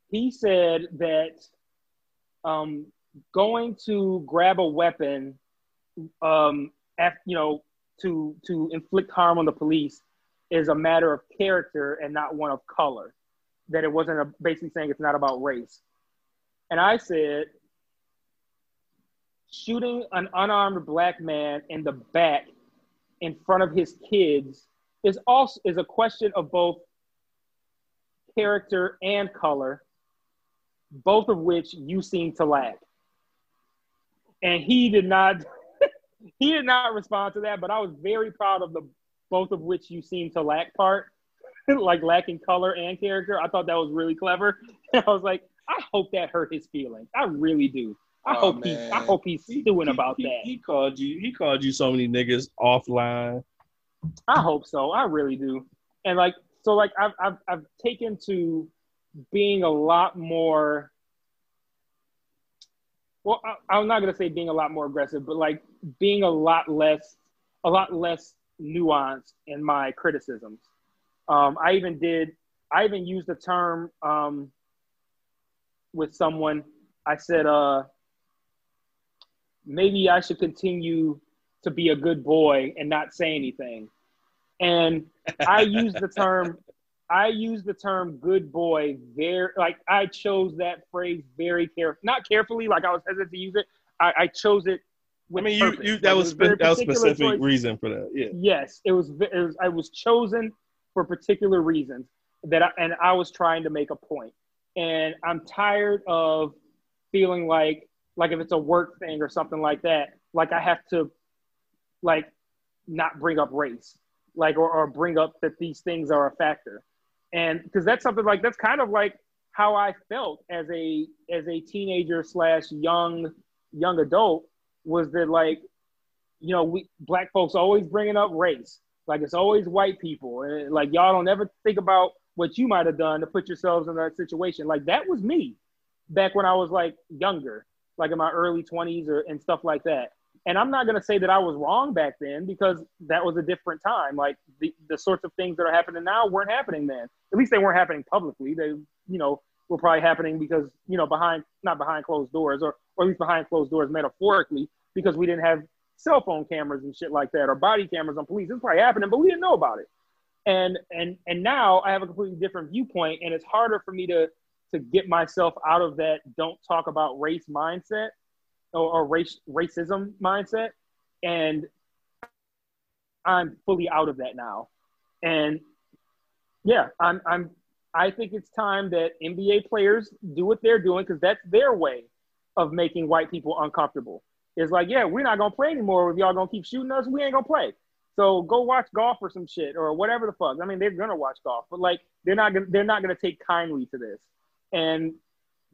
he said that um, going to grab a weapon um, you know, to to inflict harm on the police is a matter of character and not one of color. That it wasn't a, basically saying it's not about race. And I said, shooting an unarmed black man in the back in front of his kids is also is a question of both character and color, both of which you seem to lack. And he did not he did not respond to that, but I was very proud of the both of which you seem to lack part, like lacking color and character. I thought that was really clever. I was like, I hope that hurt his feelings. I really do. I Oh, hope he. I hope he's doing He- about he, that. He called you. He called you so many niggas offline. I hope so. I really do. And like so like I've I've I've taken to being a lot more well, I, I'm not gonna say being a lot more aggressive, but like being a lot less a lot less nuanced in my criticisms. Um, I even did I even used the term um, with someone. I said, uh, maybe I should continue to be a good boy and not say anything. And I use the term I use the term good boy very like I chose that phrase very carefully not carefully, like I was hesitant to use it. I, I chose it I mean, you, you that it was spe- that was specific choice. reason for that. Yeah. Yes, it was, it was. I was chosen for particular reasons that, I, and I was trying to make a point. And I'm tired of feeling like, like if it's a work thing or something like that, like I have to, like, not bring up race, like or, or bring up that these things are a factor, and because that's something like that's kind of like how I felt as a as a teenager slash young young adult was that like you know, we black folks always bringing up race. Like it's always white people, and like y'all don't ever think about what you might have done to put yourselves in that situation. Like that was me back when I was like younger, like in my early twenties or and stuff like that. And I'm not gonna say that I was wrong back then because that was a different time. Like the, the sorts of things that are happening now weren't happening then. At least they weren't happening publicly. They, you know, were probably happening because you know behind not behind closed doors or or at least behind closed doors metaphorically because we didn't have cell phone cameras and shit like that or body cameras on police. It's probably happening, but we didn't know about it. And and and now I have a completely different viewpoint, and it's harder for me to to get myself out of that don't talk about race mindset or, or race racism mindset. And I'm fully out of that now. And yeah, I'm I'm I think it's time that NBA players do what they're doing because that's their way of making white people uncomfortable. It's like, yeah, we're not gonna play anymore. If y'all gonna keep shooting us, we ain't gonna play. So go watch golf or some shit or whatever the fuck. I mean, they're gonna watch golf, but like they're not gonna they're not gonna take kindly to this. And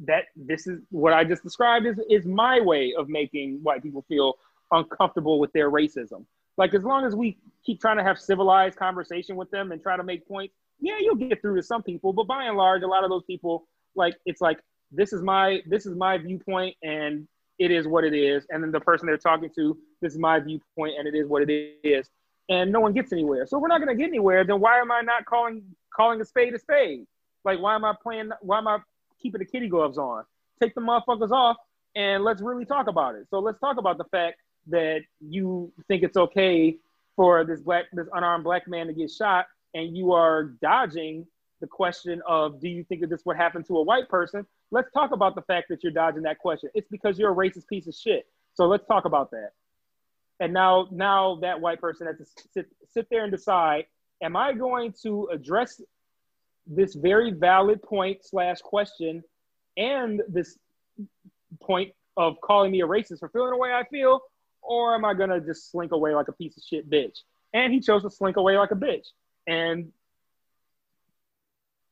that this is what I just described is is my way of making white people feel uncomfortable with their racism. Like as long as we keep trying to have civilized conversation with them and try to make points, yeah, you'll get through to some people, but by and large, a lot of those people, like it's like this is my this is my viewpoint and it is what it is. And then the person they're talking to, this is my viewpoint and it is what it is. And no one gets anywhere. So we're not gonna get anywhere. Then why am I not calling calling a spade a spade? Like why am I playing why am I keeping the kitty gloves on? Take the motherfuckers off and let's really talk about it. So let's talk about the fact that you think it's okay for this black this unarmed black man to get shot and you are dodging the question of do you think that this would happen to a white person? Let's talk about the fact that you're dodging that question. It's because you're a racist piece of shit. So let's talk about that. And now, now that white person has to sit, sit there and decide: Am I going to address this very valid point slash question and this point of calling me a racist for feeling the way I feel, or am I gonna just slink away like a piece of shit bitch? And he chose to slink away like a bitch, and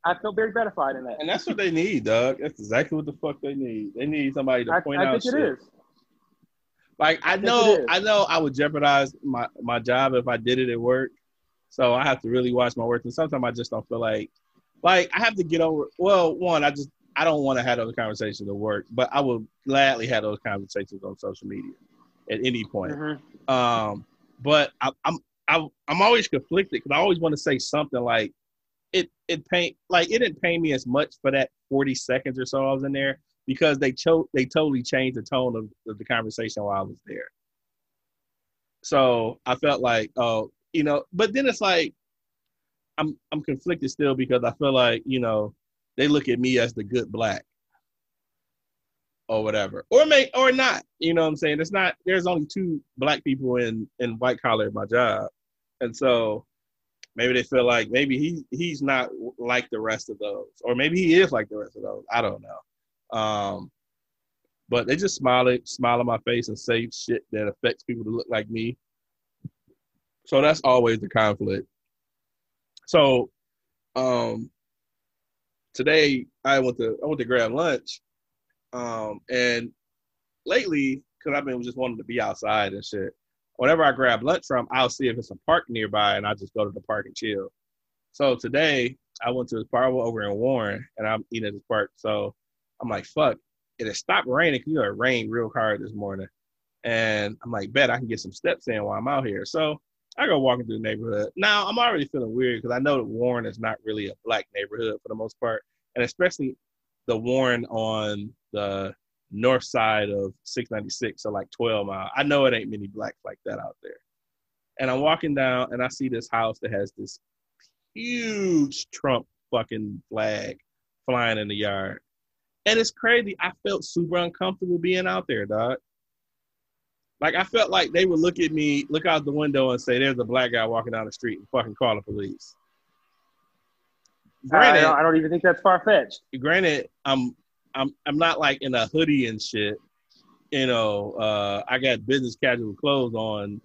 I felt very gratified in that. And that's what they need, Doug. That's exactly what the fuck they need. They need somebody to I, point I out think shit. it is. Like I think know. I know, I would jeopardize my my job if I did it at work. So I have to really watch my work, and sometimes I just don't feel like, like I have to get over. Well, one, I just I don't want to have those conversations at work, but I will gladly have those conversations on social media at any point. Mhm. Um, but I, I'm I, I'm always conflicted because I always want to say something like it it pain like it didn't pain me as much for that 40 seconds or so I was in there because they chose they totally changed the tone of, of the conversation while I was there. So I felt like oh you know, but then it's like I'm I'm conflicted still because I feel like you know they look at me as the good black or whatever. Or may or not you know what i'm saying? It's not there's only two black people in in white collar at my job. And so maybe they feel like maybe he he's not like the rest of those. Or maybe he is like the rest of those. I don't know. Um but they just smile at smile on my face and say shit that affects people to look like me. So that's always the conflict so um today i went to i went to grab lunch um, and lately, because I've been just wanting to be outside and shit, whenever I grab lunch from, I'll see if it's a park nearby and I just go to the park and chill. So today, I went to this park over in Warren and I'm eating at this park. So I'm like, fuck, it had stopped raining you know, it rained real hard this morning. And I'm like, bet I can get some steps in while I'm out here. So I go walking through the neighborhood. Now I'm already feeling weird because I know that Warren is not really a black neighborhood for the most part. And especially the Warren on the north side of 696, so like 12 mile. I know it ain't many blacks like that out there. And I'm walking down and I see this house that has this huge Trump fucking flag flying in the yard. And it's crazy. I felt super uncomfortable being out there, dog. Like I felt like they would look at me, look out the window and say, there's a black guy walking down the street and fucking call the police. I, Granted, don't, I don't even think that's far fetched. granted, I'm I'm I'm not like in a hoodie and shit. You know, uh, I got business casual clothes on,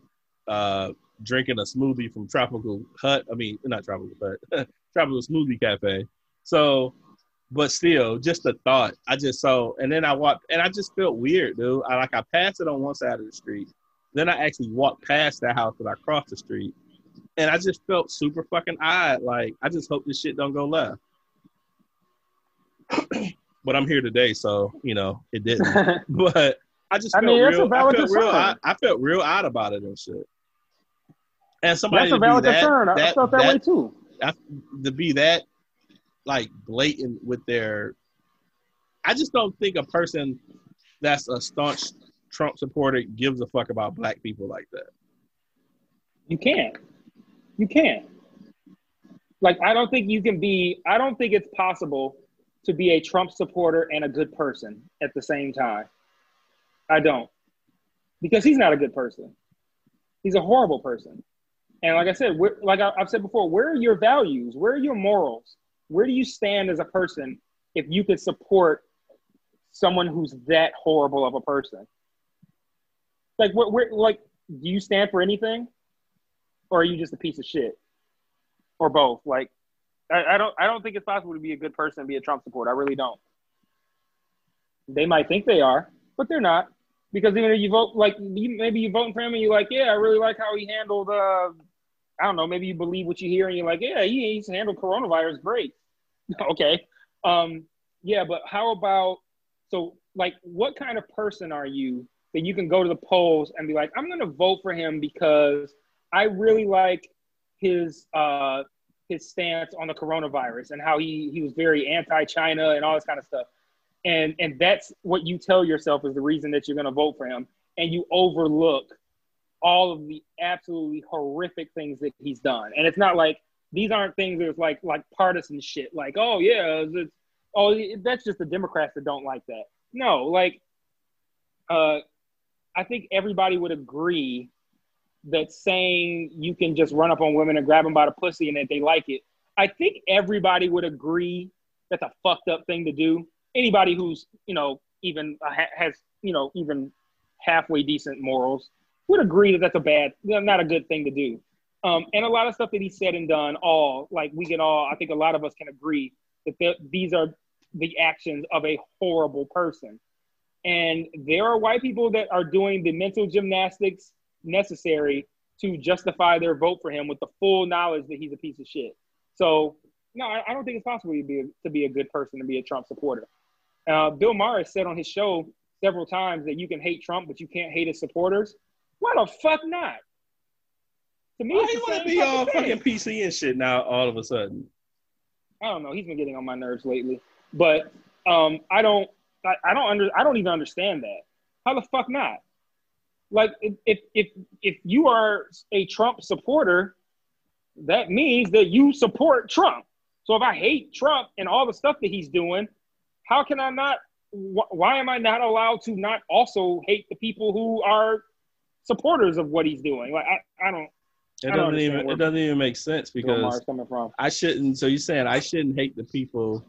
uh, drinking a smoothie from Tropical Hut. I mean, not Tropical Hut, Tropical Smoothie Cafe. So, but still, just the thought. I just saw, and then I walked, and I just felt weird, dude. I like I passed it on one side of the street, then I actually walked past that house, but I crossed the street, and I just felt super fucking odd. Like I just hope this shit don't go left. but I'm here today, so you know it didn't. but I just I felt mean, a real. I felt real. I. I felt real odd about it and shit. And somebody that's a valid that, concern. I that, felt that, that- way too. I- to be that like blatant with their. I just don't think a person that's a staunch Trump supporter gives a fuck about black people like that. You can't. You can't. Like, I don't think you can be, I don't think it's possible to be a Trump supporter and a good person at the same time. I don't. Because he's not a good person. He's a horrible person. And like I said, like I've said before, where are your values? Where are your morals? Where do you stand as a person if you could support someone who's that horrible of a person? Like, where, where, like, do you stand for anything? or are you just a piece of shit, or both? Like, I, I don't, I don't think it's possible to be a good person and be a Trump supporter. I really don't. They might think they are, but they're not, because even if you vote, like, you, maybe you voting for him and you're like, yeah, I really like how he handled. Uh, I don't know, maybe you believe what you hear and you're like, yeah, he, he's handled coronavirus great. okay, um, yeah, but how about so, like, what kind of person are you that you can go to the polls and be like, I'm going to vote for him because I really like his uh, his stance on the coronavirus and how he he was very anti-China and all this kind of stuff. And and that's what you tell yourself is the reason that you're going to vote for him, and you overlook all of the absolutely horrific things that he's done. And it's not like these aren't things that's like like partisan shit. Like, oh yeah, it's, oh that's just the Democrats that don't like that. No, like, uh, I think everybody would agree that saying you can just run up on women and grab them by the pussy and that they like it. I think everybody would agree that's a fucked up thing to do. Anybody who's you know even uh, has you know even halfway decent morals would agree that that's a bad, not a good thing to do. Um, and a lot of stuff that he said and done, all like we can all, I think a lot of us can agree that these are the actions of a horrible person. And there are white people that are doing the mental gymnastics necessary to justify their vote for him with the full knowledge that he's a piece of shit. So, no, I, I don't think it's possible to be a, to be a good person to be a Trump supporter. Uh, Bill Maher said on his show several times that you can hate Trump, but you can't hate his supporters. Why the fuck not? To me, Why he want to be all fucking PC and shit now all of a sudden? I don't know. He's been getting on my nerves lately, but um, I don't. I, I don't under. I don't even understand that. How the fuck not? Like, if if if you are a Trump supporter, that means that you support Trump. So if I hate Trump and all the stuff that he's doing, how can I not? Wh- why am I not allowed to not also hate the people who are supporters of what he's doing? Like I, I don't. It doesn't even it doesn't even make sense because I shouldn't. So you're saying I shouldn't hate the people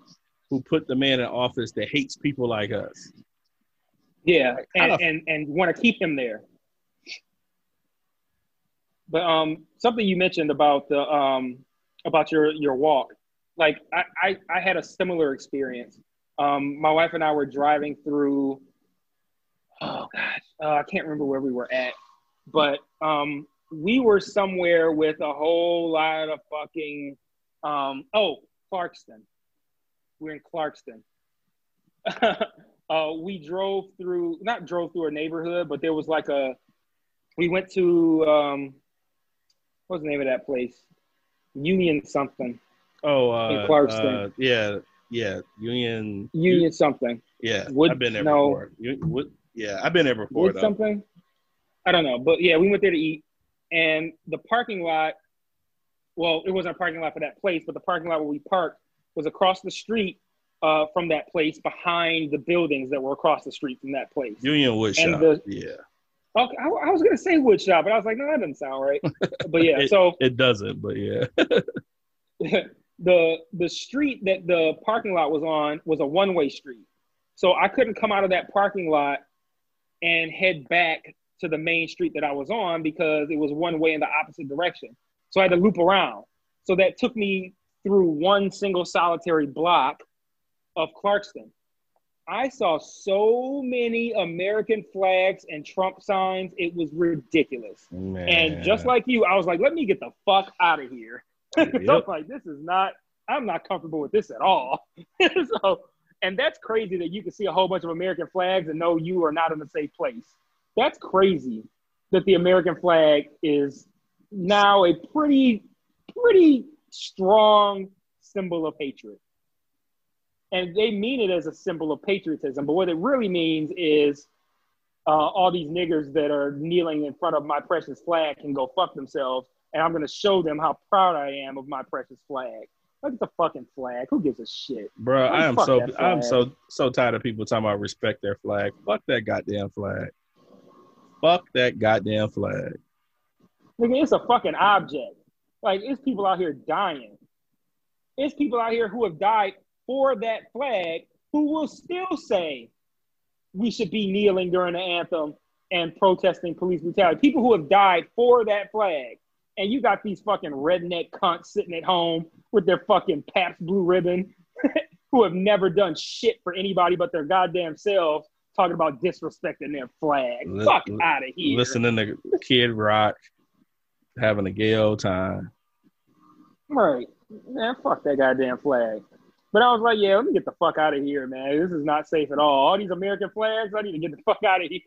who put the man in office that hates people like us? Yeah, and, and and want to keep him there. But um, something you mentioned about the um about your your walk, like I I, I had a similar experience. Um, my wife and I were driving through. Oh gosh, uh, I can't remember where we were at, but um, we were somewhere with a whole lot of fucking. Um, oh, Clarkston. We're in Clarkston. uh, we drove through, not drove through a neighborhood, but there was like a. We went to um, what's the name of that place? Union something. Oh, uh, in Clarkston. Uh, yeah, yeah, Union. Union something. Yeah, Wood, I've been there no, before. Wood, yeah, I've been there before. Wood something. I don't know, but yeah, we went there to eat, and the parking lot. Well, it wasn't a parking lot for that place, but the parking lot where we parked was across the street uh, from that place, behind the buildings that were across the street from that place. Union Wood Shop. The, yeah. Okay, I, I, was gonna say woodshop, but I was like, no, that doesn't sound right. But yeah, it, so it doesn't. But yeah. the the street that the parking lot was on was a one way street, so I couldn't come out of that parking lot and head back to the main street that I was on because it was one way in the opposite direction. So I had to loop around. So that took me through one single solitary block of Clarkston. I saw so many American flags and Trump signs, it was ridiculous. Man. And just like you, I was like, let me get the fuck out of here. Yep. I was like, this is not, I'm not comfortable with this at all. so, and that's crazy that you can see a whole bunch of American flags and know you are not in a safe place. That's crazy that the American flag is now a pretty, pretty strong symbol of hatred. And they mean it as a symbol of patriotism, but what it really means is uh, all these niggers that are kneeling in front of my precious flag can go fuck themselves, and I'm gonna show them how proud I am of my precious flag. Look at the fucking flag. Who gives a shit? Bro, I am so I'm so so tired of people talking about respect their flag. Fuck that goddamn flag. Fuck that goddamn flag. Nigga, it's a fucking object. Like, it's people out here dying. It's people out here who have died for that flag who will still say we should be kneeling during the anthem and protesting police brutality. People who have died for that flag. And you got these fucking redneck cunts sitting at home with their fucking Pabst Blue Ribbon who have never done shit for anybody but their goddamn selves talking about disrespecting their flag. L- Fuck out of here. Listening to Kid Rock, having a gay old time. Right. Man, fuck that goddamn flag. But I was like, yeah, let me get the fuck out of here, man. This is not safe at all. All these American flags, I need to get the fuck out of here.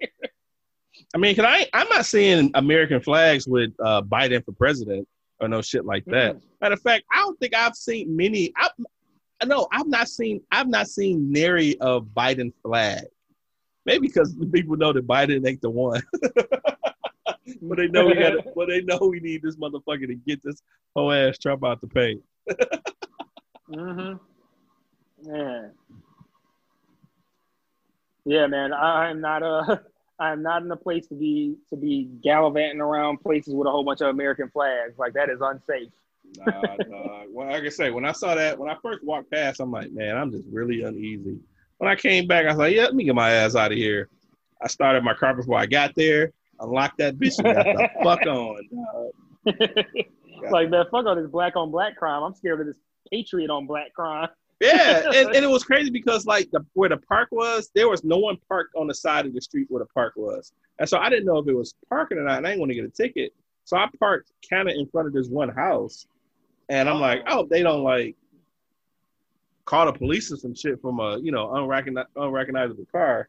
I mean, can I? I'm not seeing American flags with uh, Biden for president or no shit like that. Mm-hmm. Matter of fact, I don't think I've seen many. I, no, I've not seen. I've not seen nary of Biden flag. Maybe because the people know that Biden ain't the one. But they know we got. But they know we need this motherfucker to get this whole ass Trump out the paint. Mm-hmm. Man. Yeah, man. I am not uh I am not in a place to be to be gallivanting around places with a whole bunch of American flags. Like that is unsafe. Nah, nah. Well, like I say, when I saw that, when I first walked past, I'm like, man, I'm just really uneasy. When I came back, I was like, yeah, let me get my ass out of here. I started my car before I got there. Unlocked that bitch and got the fuck on. like man, fuck all this black on black crime. I'm scared of this patriot on black crime. Yeah, and, and it was crazy because like the where the park was, there was no one parked on the side of the street where the park was, and so I didn't know if it was parking or not. And I didn't want to get a ticket, so I parked kind of in front of this one house, and I'm oh. like, oh, they don't like call the police or some shit from a you know unrecogni- unrecognizable car.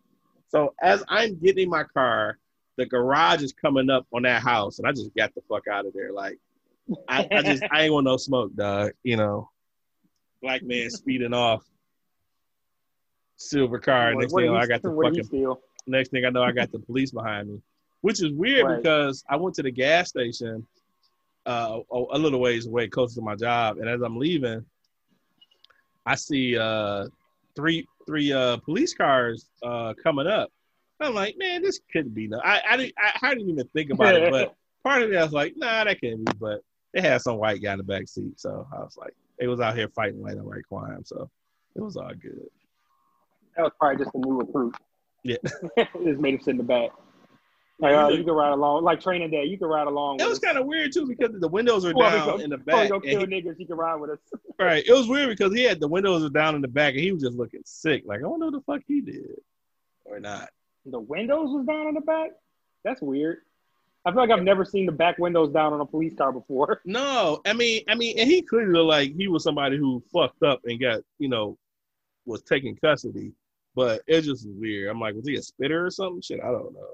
So as I'm getting in my car, the garage is coming up on that house, and I just got the fuck out of there. Like, I, I just I ain't want no smoke, dog. You know, black man speeding off, silver car. Like, Next thing did I got the what did he fucking. Next thing I know, I got the police behind me, which is weird Right. because I went to the gas station uh, a, a little ways away, close to my job, and as I'm leaving, I see uh, three three uh, police cars uh, coming up. I'm like, man, this couldn't be. No. I I didn't I, I didn't even think about it, but part of me I was like, nah, that can't be. But they had some white guy in the back seat, so I was like, they was out here fighting like a right crime, so it was all good. That was probably just a new recruit. Yeah. just made him sit in the back. Like, uh, you can ride along, like training day. You can ride along. It was kind of weird too because the windows were Before we down in the back. go kill he- niggas, you can ride with us. right, it was weird because he had the windows were down in the back and he was just looking sick. Like I wonder what the fuck he did or not. The windows was down in the back. That's weird. I feel like I've never seen the back windows down on a police car before. No, I mean, I mean, and he clearly looked like he was somebody who fucked up and got, you know, was taking custody. But it just was weird. I'm like, was he a spitter or something? Shit, I don't know.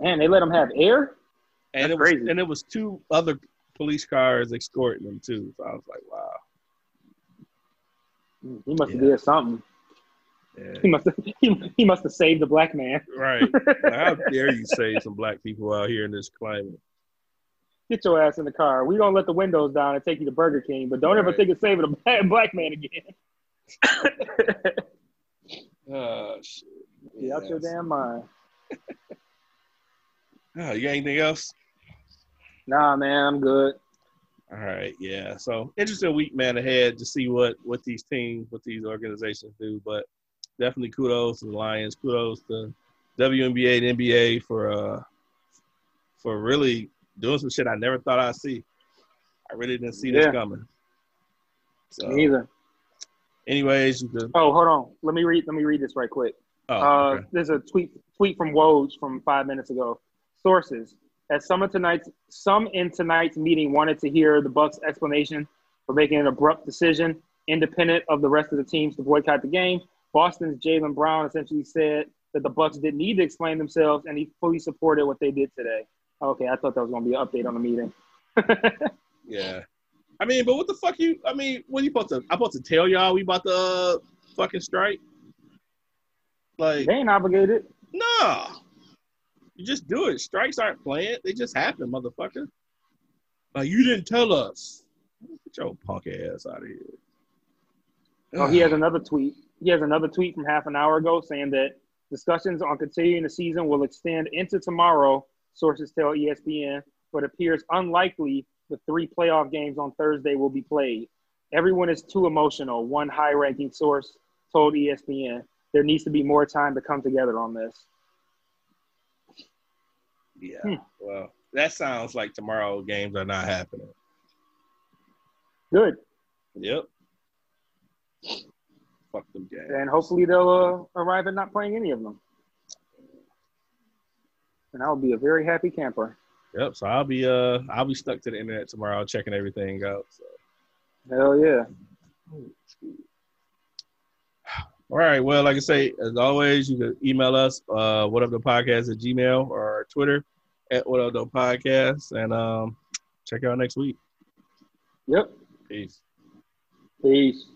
Man, they let them have air. And That's it was, crazy. and it was two other police cars escorting them too. So I was like, wow. Mm, he must have did something. Yeah. He must have. He, he must have saved the black man. Right. How dare you say some black people out here in this climate? Get your ass in the car. We gonna let the windows down and take you to Burger King, but don't ever think of saving a black, black man again. Oh shit. Get out your damn mind. Oh, you got anything else? Nah, man, I'm good. All right, yeah. So interesting week, man, ahead to see what what these teams, what these organizations do. But definitely kudos to the Lions. Kudos to WNBA and NBA for uh for really doing some shit I never thought I'd see. I really didn't see this Yeah. coming. So, Me either. anyways, could, Oh, hold on. Let me read. Let me read this right quick. oh, Uh, okay. There's a tweet tweet from Woj from five minutes ago. Sources: At some of tonight's some in tonight's meeting wanted to hear the Bucks' explanation for making an abrupt decision, independent of the rest of the teams, to boycott the game. Boston's Jaylen Brown essentially said that the Bucks didn't need to explain themselves, and he fully supported what they did today. Okay, I thought that was going to be an update on the meeting. yeah. I mean, but what the fuck you? I mean, what are you supposed to? I'm supposed to tell y'all we about to uh, fucking strike? Like, they ain't obligated. Nah. You just do it. Strikes aren't planned. They just happen, motherfucker. Like you didn't tell us. Get your punk ass out of here. Oh, he has another tweet. He has another tweet from half an hour ago saying that discussions on continuing the season will extend into tomorrow, sources tell ESPN, but appears unlikely the three playoff games on Thursday will be played. Everyone is too emotional, one high ranking source told ESPN. There needs to be more time to come together on this. Yeah. Hmm. Well, that sounds like tomorrow games are not happening. Good. Yep. Fuck them games. And hopefully they'll uh, arrive at not playing any of them. And I will be a very happy camper. Yep. So I'll be uh I'll be stuck to the internet tomorrow checking everything out. So. Hell yeah. All right. Well, like I say, as always, you can email us, uh, what up the podcast at Gmail or Twitter at what up the podcast, and um, check you out next week. Yep. Peace. Peace.